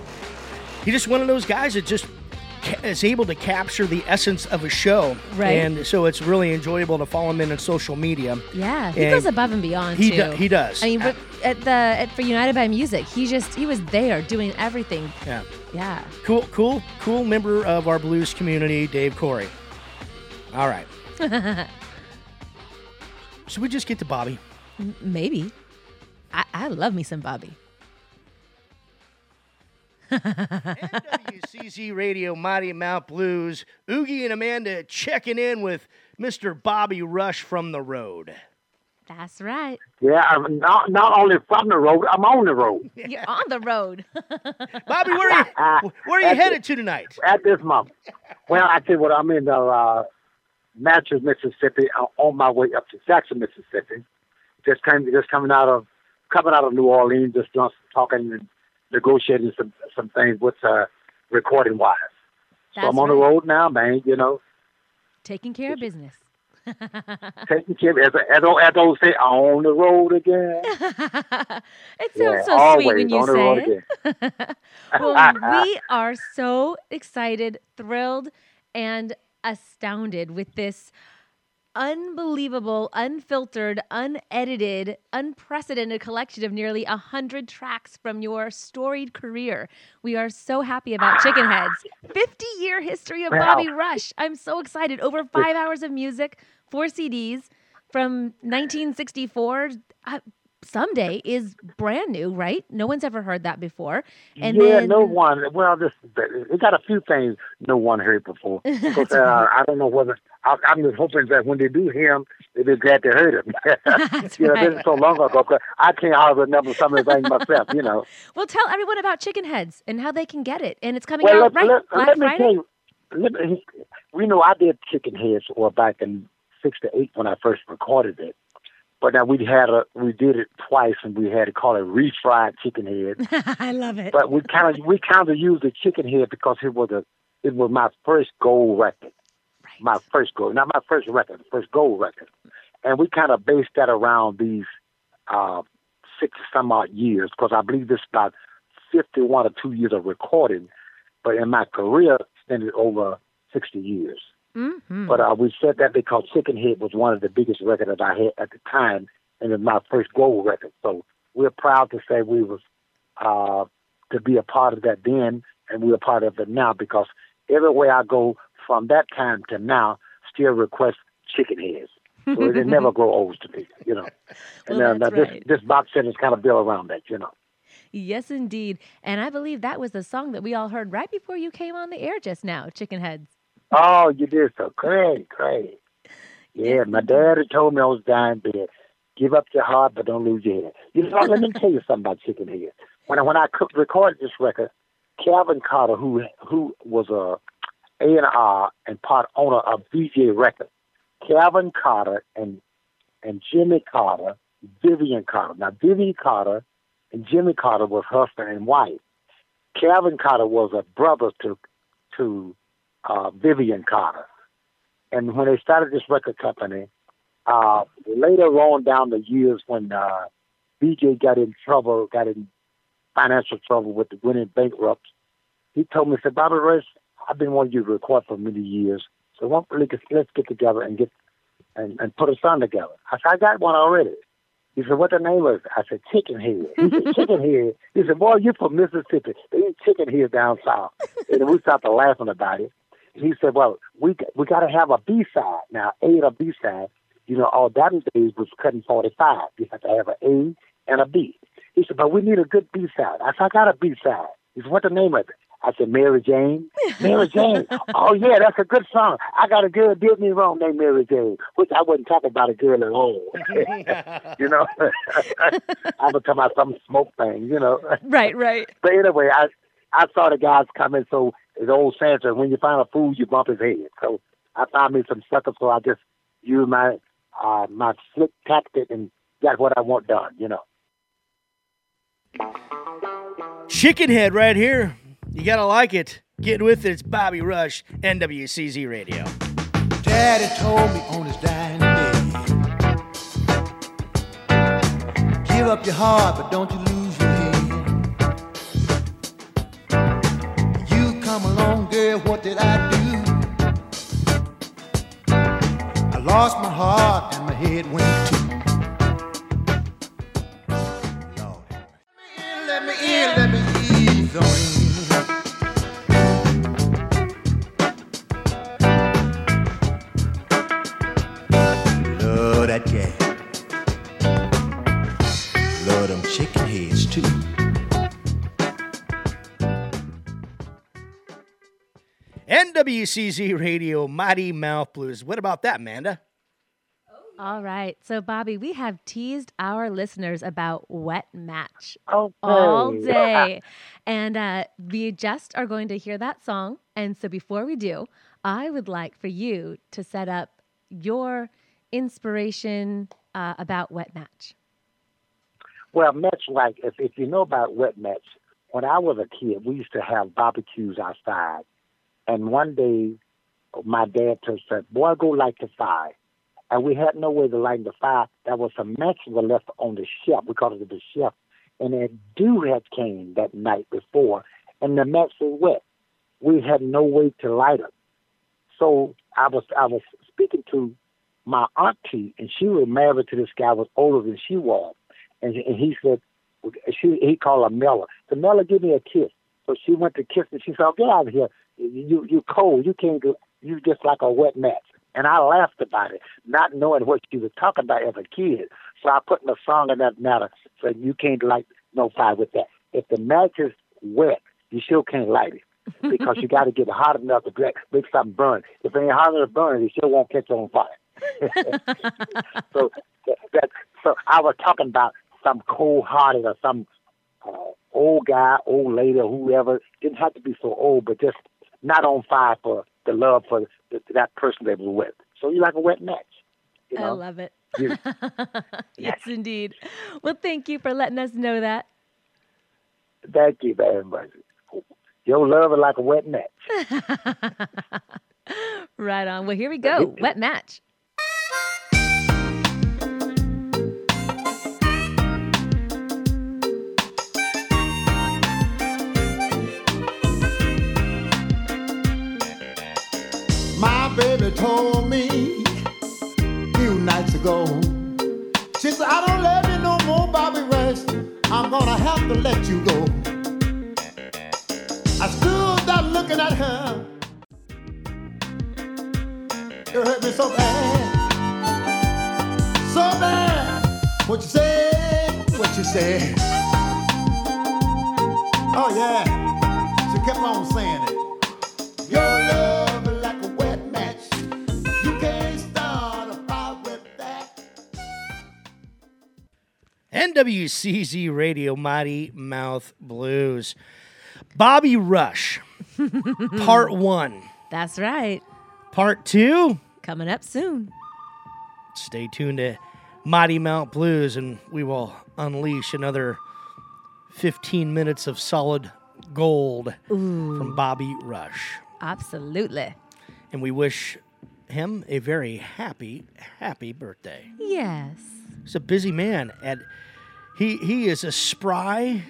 he's just one of those guys that just is able to capture the essence of a show. Right. And so it's really enjoyable to follow him in on social media. Yeah. He And goes above and beyond, he too. do- he does. I mean, but at the at, for United by Music, he just he was there doing everything. Yeah. Yeah. Cool, cool, cool member of our blues community, Dave Corey. All right. Should we just get to Bobby? M- Maybe. I, I love me some Bobby. WCZ Radio, Mighty Mouth Blues. Oogie and Amanda checking in with Mr. Bobby Rush from the road. That's right. Yeah, I'm not not only from the road, I'm on the road You're on the road. Bobby, where are you, where are you That's headed it. to tonight? at this moment. Well, I tell you what, I'm in the uh, Natchez, Mississippi, uh, on my way up to Jackson, Mississippi. Just came, just coming out of coming out of New Orleans, just doing some talking and negotiating some some things with uh, recording wise. So I'm on the road now, man. You know, Taking care of business. taking care. of, As as as those say, on the road again. it sounds Yeah, so always sweet when you on the say road it. again. well, we are so excited, thrilled, and astounded with this unbelievable, unfiltered, unedited, unprecedented collection of nearly a hundred tracks from your storied career. We are so happy about Chicken Heads. 50 year history of Wow. Bobby Rush. I'm so excited. Over five hours of music, four CDs from 1964. Uh, someday is brand new, right? No one's ever heard that before. And yeah, then no one. Well, this it got a few things no one heard before. Because, uh, I don't know whether I, I'm just hoping that when they do hear him, they be glad they heard him. You know, this is so long ago. 'cause I can't hardly remember some of the things myself. You know. Well, tell everyone about Chicken Heads and how they can get it. And it's coming well, out let, right let, let me Friday. tell you. Me, we know I did Chicken Heads or back in '68 when I first recorded it. But now we had a we did it twice and we had to call it refried chicken head. I love it. but we kind of we kind of used the chicken head because it was a it was my first gold record, Right. My first gold, not my first record, first gold record, and we kind of based that around these uh, six some odd years because I believe this about fifty one or two years of recording, but in my career extended over sixty years. Mhm. But uh, we said that because Chicken Head was one of the biggest records that I had at the time, and it was my first gold record. So we're proud to say we was uh, to be a part of that then, and we're a part of it now because everywhere I go from that time to now, still request Chicken Heads. so they never grow old to me, you know. And Well, uh, this right. this box set is kind of built around that, you know. Yes, indeed. And I believe that was the song that we all heard right before you came on the air just now, Chicken Heads. Oh, you did so great, great. Yeah, my daddy told me I was dying bed. Give up your heart, but don't lose your head. You know, let me tell you something about Chicken Head. When I, when I recorded this record, Calvin Carter, who who was a A and part owner of Vee-Jay Records, Calvin Carter and and Jimmy Carter, Vivian Carter. Now Vivian Carter and Jimmy Carter was husband and wife. Calvin Carter was a brother to to uh, Vivian Carter. And when they started this record company, uh, later on down the years when uh, Vee-Jay got in trouble, got in financial trouble with the winning bankrupt, he told me, he said, Bobby Rush, I've been wanting you to record for many years. So why don't we let's get together and get and, and put a song together. I said, I got one already. He said, what the name is? I said, Chicken Head. He said, Chicken Head. He said, boy, you're from Mississippi. They eat chicken here down south. And we started laughing about it. He said, well, we got, we got to have a B-side. Now, A and a B-side, you know, all that days was cutting 45. You have to have an A and a B. He said, but we need a good B-side. I said, I got a B-side. He said, what the name of it? I said, Mary Jane. Mary Jane. Oh, yeah, that's a good song. I got a girl did me wrong named Mary Jane, which I wasn't talking about a girl at all. you know, I was talking about some smoke thing, you know. Right, right. But anyway, I I saw the guys coming, so it's old Santa, when you find a fool, you bump his head. So I found me some suckers, so I just used my uh, my slick tactic and got what I want done, you know. Chicken Head right here. You gotta like it. Get with it. It's Bobby Rush, NWCZ Radio. Daddy told me on his dying bed. Give up your heart, but don't you lose your head. You come along, girl, what did I do? I lost my NWCZ Radio, Mighty Mouth Blues. What about that, Amanda? All right. So, Bobby, we have teased our listeners about Wet Match Okay. all day. and uh, we just are going to hear that song. And so, before we do, I would like for you to set up your inspiration uh, about Wet Match. Well, much like if, if you know about wet match, when I was a kid, we used to have barbecues outside, and one day, my dad told said, "Boy, go light the fire," and we had no way to light the fire. There was some matches left on the shelf. We called it the shelf, and a dew had came that night before, and the match was wet. We had no way to light it, so I was I was speaking to my auntie, and she was married to this guy was older than she was and, and he said, she he called her Mella. So Mella, give me a kiss. So she went to kiss and she said, oh, get out of here. You you cold. You can't do. You just like a wet match. And I laughed about it, not knowing what she was talking about as a kid. So I put in a song in that matter. So you can't light no fire with that. If the match is wet, you still can't light it because you got to get it hot enough to get, make something burn. If it ain't hot enough to burn, it still won't catch on fire. so that, that so I was talking about some cold hearted or some uh, old guy, old lady, or whoever. Didn't have to be so old, but just not on fire for the love for the, that person they were with. So you're like a wet match. You I love it. You- yes, indeed. Well, thank you for letting us know that. Thank you very much. Your love is like a wet match. Right on. Well, here we go. Wet Match. Told me few nights ago. She said, I don't love you no more, Bobby Rush. I'm gonna have to let you go. I stood there looking at her. It hurt me so bad. so bad. What you say? What you say? Oh yeah. She kept on saying it. NWCZ Radio Mighty Mouth Blues. Bobby Rush, part one. That's right. Part two, Coming up soon. stay tuned to Mighty Mouth Blues and we will unleash another 15 minutes of solid gold from Bobby Rush. Absolutely. And we wish him a very happy, happy birthday. Yes. He's a busy man, and he he is as spry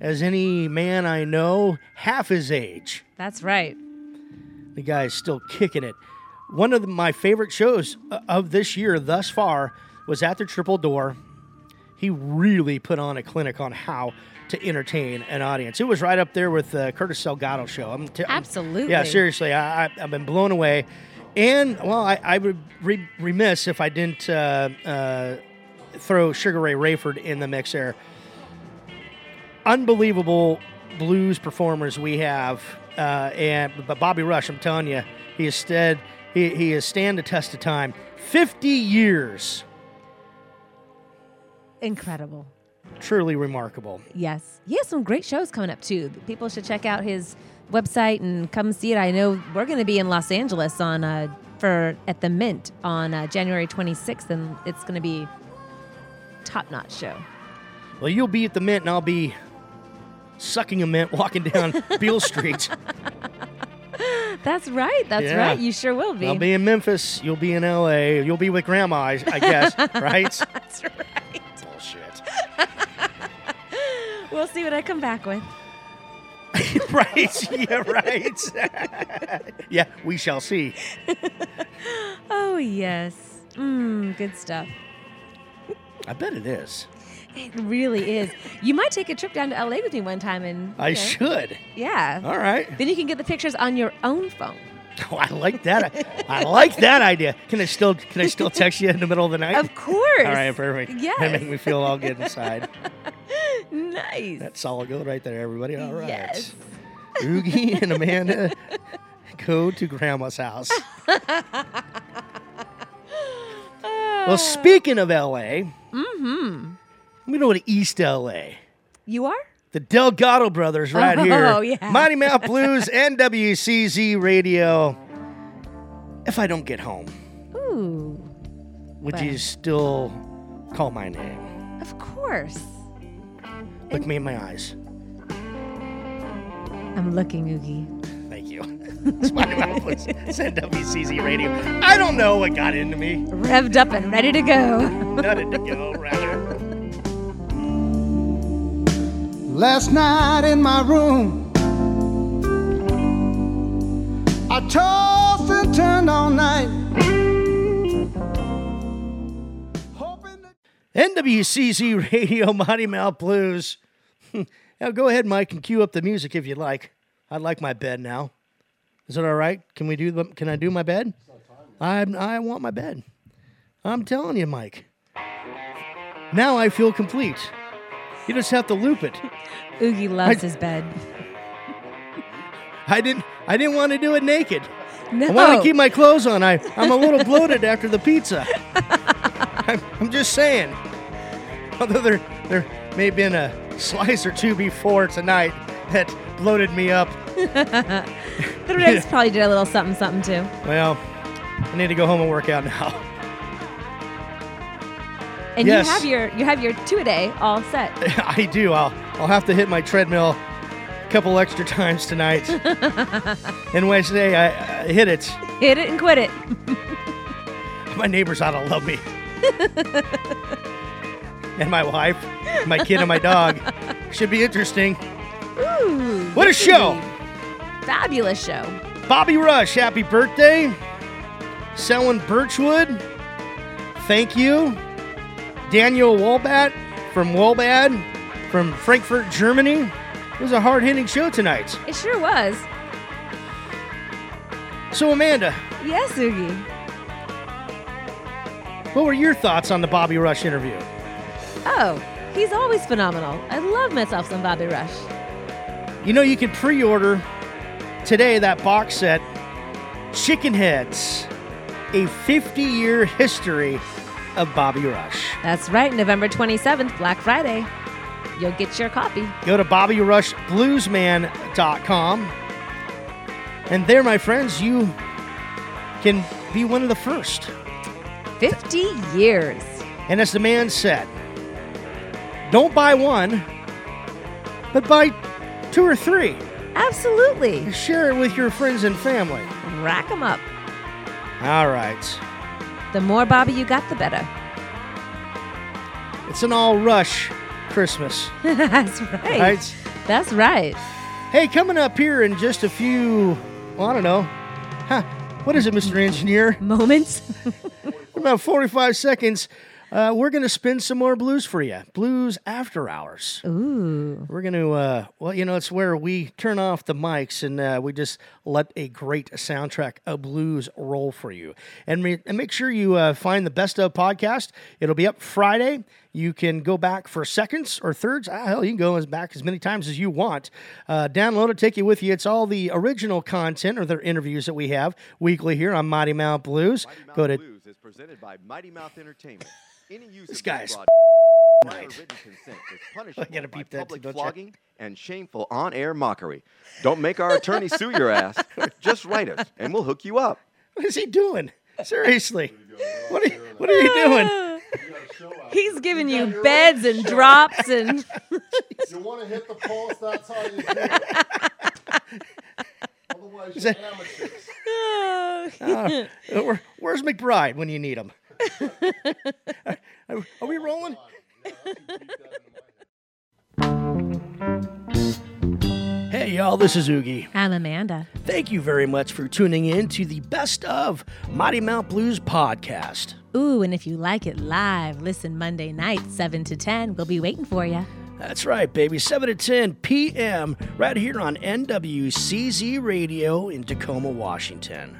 as any man I know, half his age. That's right. The guy is still kicking it. One of the, my favorite shows uh, of this year thus far was at the Triple Door. He really put on a clinic on how to entertain an audience. It was right up there with the Curtis Salgado show. I'm t- I'm- Absolutely. yeah, seriously, I, I, I've been blown away. And well, I, I would remiss if I didn't uh, uh, throw Sugaray Rayford in the mix there. Unbelievable blues performers we have, uh, and but Bobby Rush, I'm telling you, he is stead, he he is stand the test of time. Fifty years, Incredible. truly remarkable. Yes. He has some great shows coming up too. People should check out his website and come see it. I know we're going to be in Los Angeles on uh, for at the Mint on uh, January 26th, and it's going to be top notch show. Well, you'll be at the Mint, and I'll be sucking a mint walking down Beale Street. That's right. That's Yeah. right. You sure will be. I'll be in Memphis. You'll be in L.A. You'll be with Grandma, I I guess, right? That's right. Bullshit. We'll see what I come back with. right? Yeah, right. yeah, we shall see. Oh yes. Mmm. Good stuff. I bet it is. It really is. You might take a trip down to LA with me one time and I know, should. Yeah. All right. Then you can get the pictures on your own phone. Oh, I like that. I like that idea. Can I still can I still text you in the middle of the night? Of course. All right, perfect. Yes. That make me feel all good inside. Nice. That's solid gold right there, everybody. All right. Yes. Oogie and Amanda go to Grandma's house. Well, speaking of LA, Mm-hmm. we go to East LA. You are? The Delgado brothers right Oh, here. yeah. Mighty Mouth Blues, NWCZ Radio. If I don't get home, Ooh. would Well. you still call my name? Of course. Look me in my eyes. I'm looking, Oogie. Thank you. it's Mighty Mouth Blues. It's NWCZ Radio. I don't know what got into me. Revved up and ready to go. Nutted to go, rather. Last night in my room, I tossed and turned all night. Hoping that NWCZ Radio, Mighty Mouth Blues. now go ahead, Mike, and cue up the music if you'd like. I'd like my bed now. Is it all right? Can we do? The, can I do my bed? I I want my bed. I'm telling you, Mike. Now I feel complete. You just have to loop it. Oogie loves I- his bed. I didn't. I didn't want to do it naked. No. I want to keep my clothes on. I, I'm a little bloated after the pizza. I'm, I'm just saying. Although there, there may have been a slice or two before tonight that bloated me up. the ribs probably did a little something, something too. Well, I need to go home and work out now. And Yes. you have your you have your two a day all set. I do. I'll, I'll have to hit my treadmill a couple extra times tonight. and Wednesday I I, I hit it, Hit it and quit it. my neighbors ought to love me. and my wife, my kid, and my dog. Should be interesting. Ooh. What a show! Fabulous show. Bobby Rush, happy birthday. Selwyn Birchwood, thank you. Daniel Welbat from Wellbad from Frankfurt, Germany. It was a hard hitting show tonight. It sure was. So, Amanda, Yes, Oogie. What were your thoughts on the Bobby Rush interview? Oh, he's always phenomenal. I love myself some Bobby Rush. You know, you can pre order today that box set, Chicken Heads, a 50 year history of Bobby Rush. That's right, November 27th, Black Friday. You'll get your copy. Go to BobbyRushBluesman.com. And there, my friends, you can be one of the first. 50 years. And as the man said, don't buy one, but buy two or three. Absolutely. Share it with your friends and family. Rack 'em up. All right. The more Bobby you got, the better. It's an all rush Christmas. That's right. Right? That's right. Hey, coming up here in just a few, well, I don't know. Huh, what is it, Mr. Engineer? Moments. About 45 seconds. Uh, we're going to spin some more blues for you. Blues after hours. Ooh. We're going to, uh, well, you know, it's where we turn off the mics and uh, we just let a great soundtrack of blues roll for you. And, re- and make sure you uh, find the Best of podcast. It'll be up Friday. You can go back for seconds or thirds. Ah, hell, you can go as back as many times as you want. Uh, download it, take it with you. It's all the original content or the interviews that we have weekly here on Mighty Mouth Blues. go to Blues is presented by Mighty Mouth Entertainment. Any use This of guy's broad- prior night. written consent is punishable gotta by beep that, public don't you? flogging and shameful on-air mockery. Don't make our attorney sue your ass. Just write us, and we'll hook you up. What is he doing? Seriously. What are you, what are you doing? He's giving you beds and drops and You want to hit the pulse, that's how you do it. Otherwise, Is you're amateurs. Uh, where- where's McBride when you need him? Are, are we rolling? Hey, y'all, this is Oogie. I'm Amanda. Thank you very much for tuning in to the Best of Mighty Mouth Blues podcast. Ooh, and if you like it live, listen Monday night, 7 to 10. We'll be waiting for you. That's right, baby. 7 to 10 p.m. right here on NWCZ Radio in Tacoma, Washington.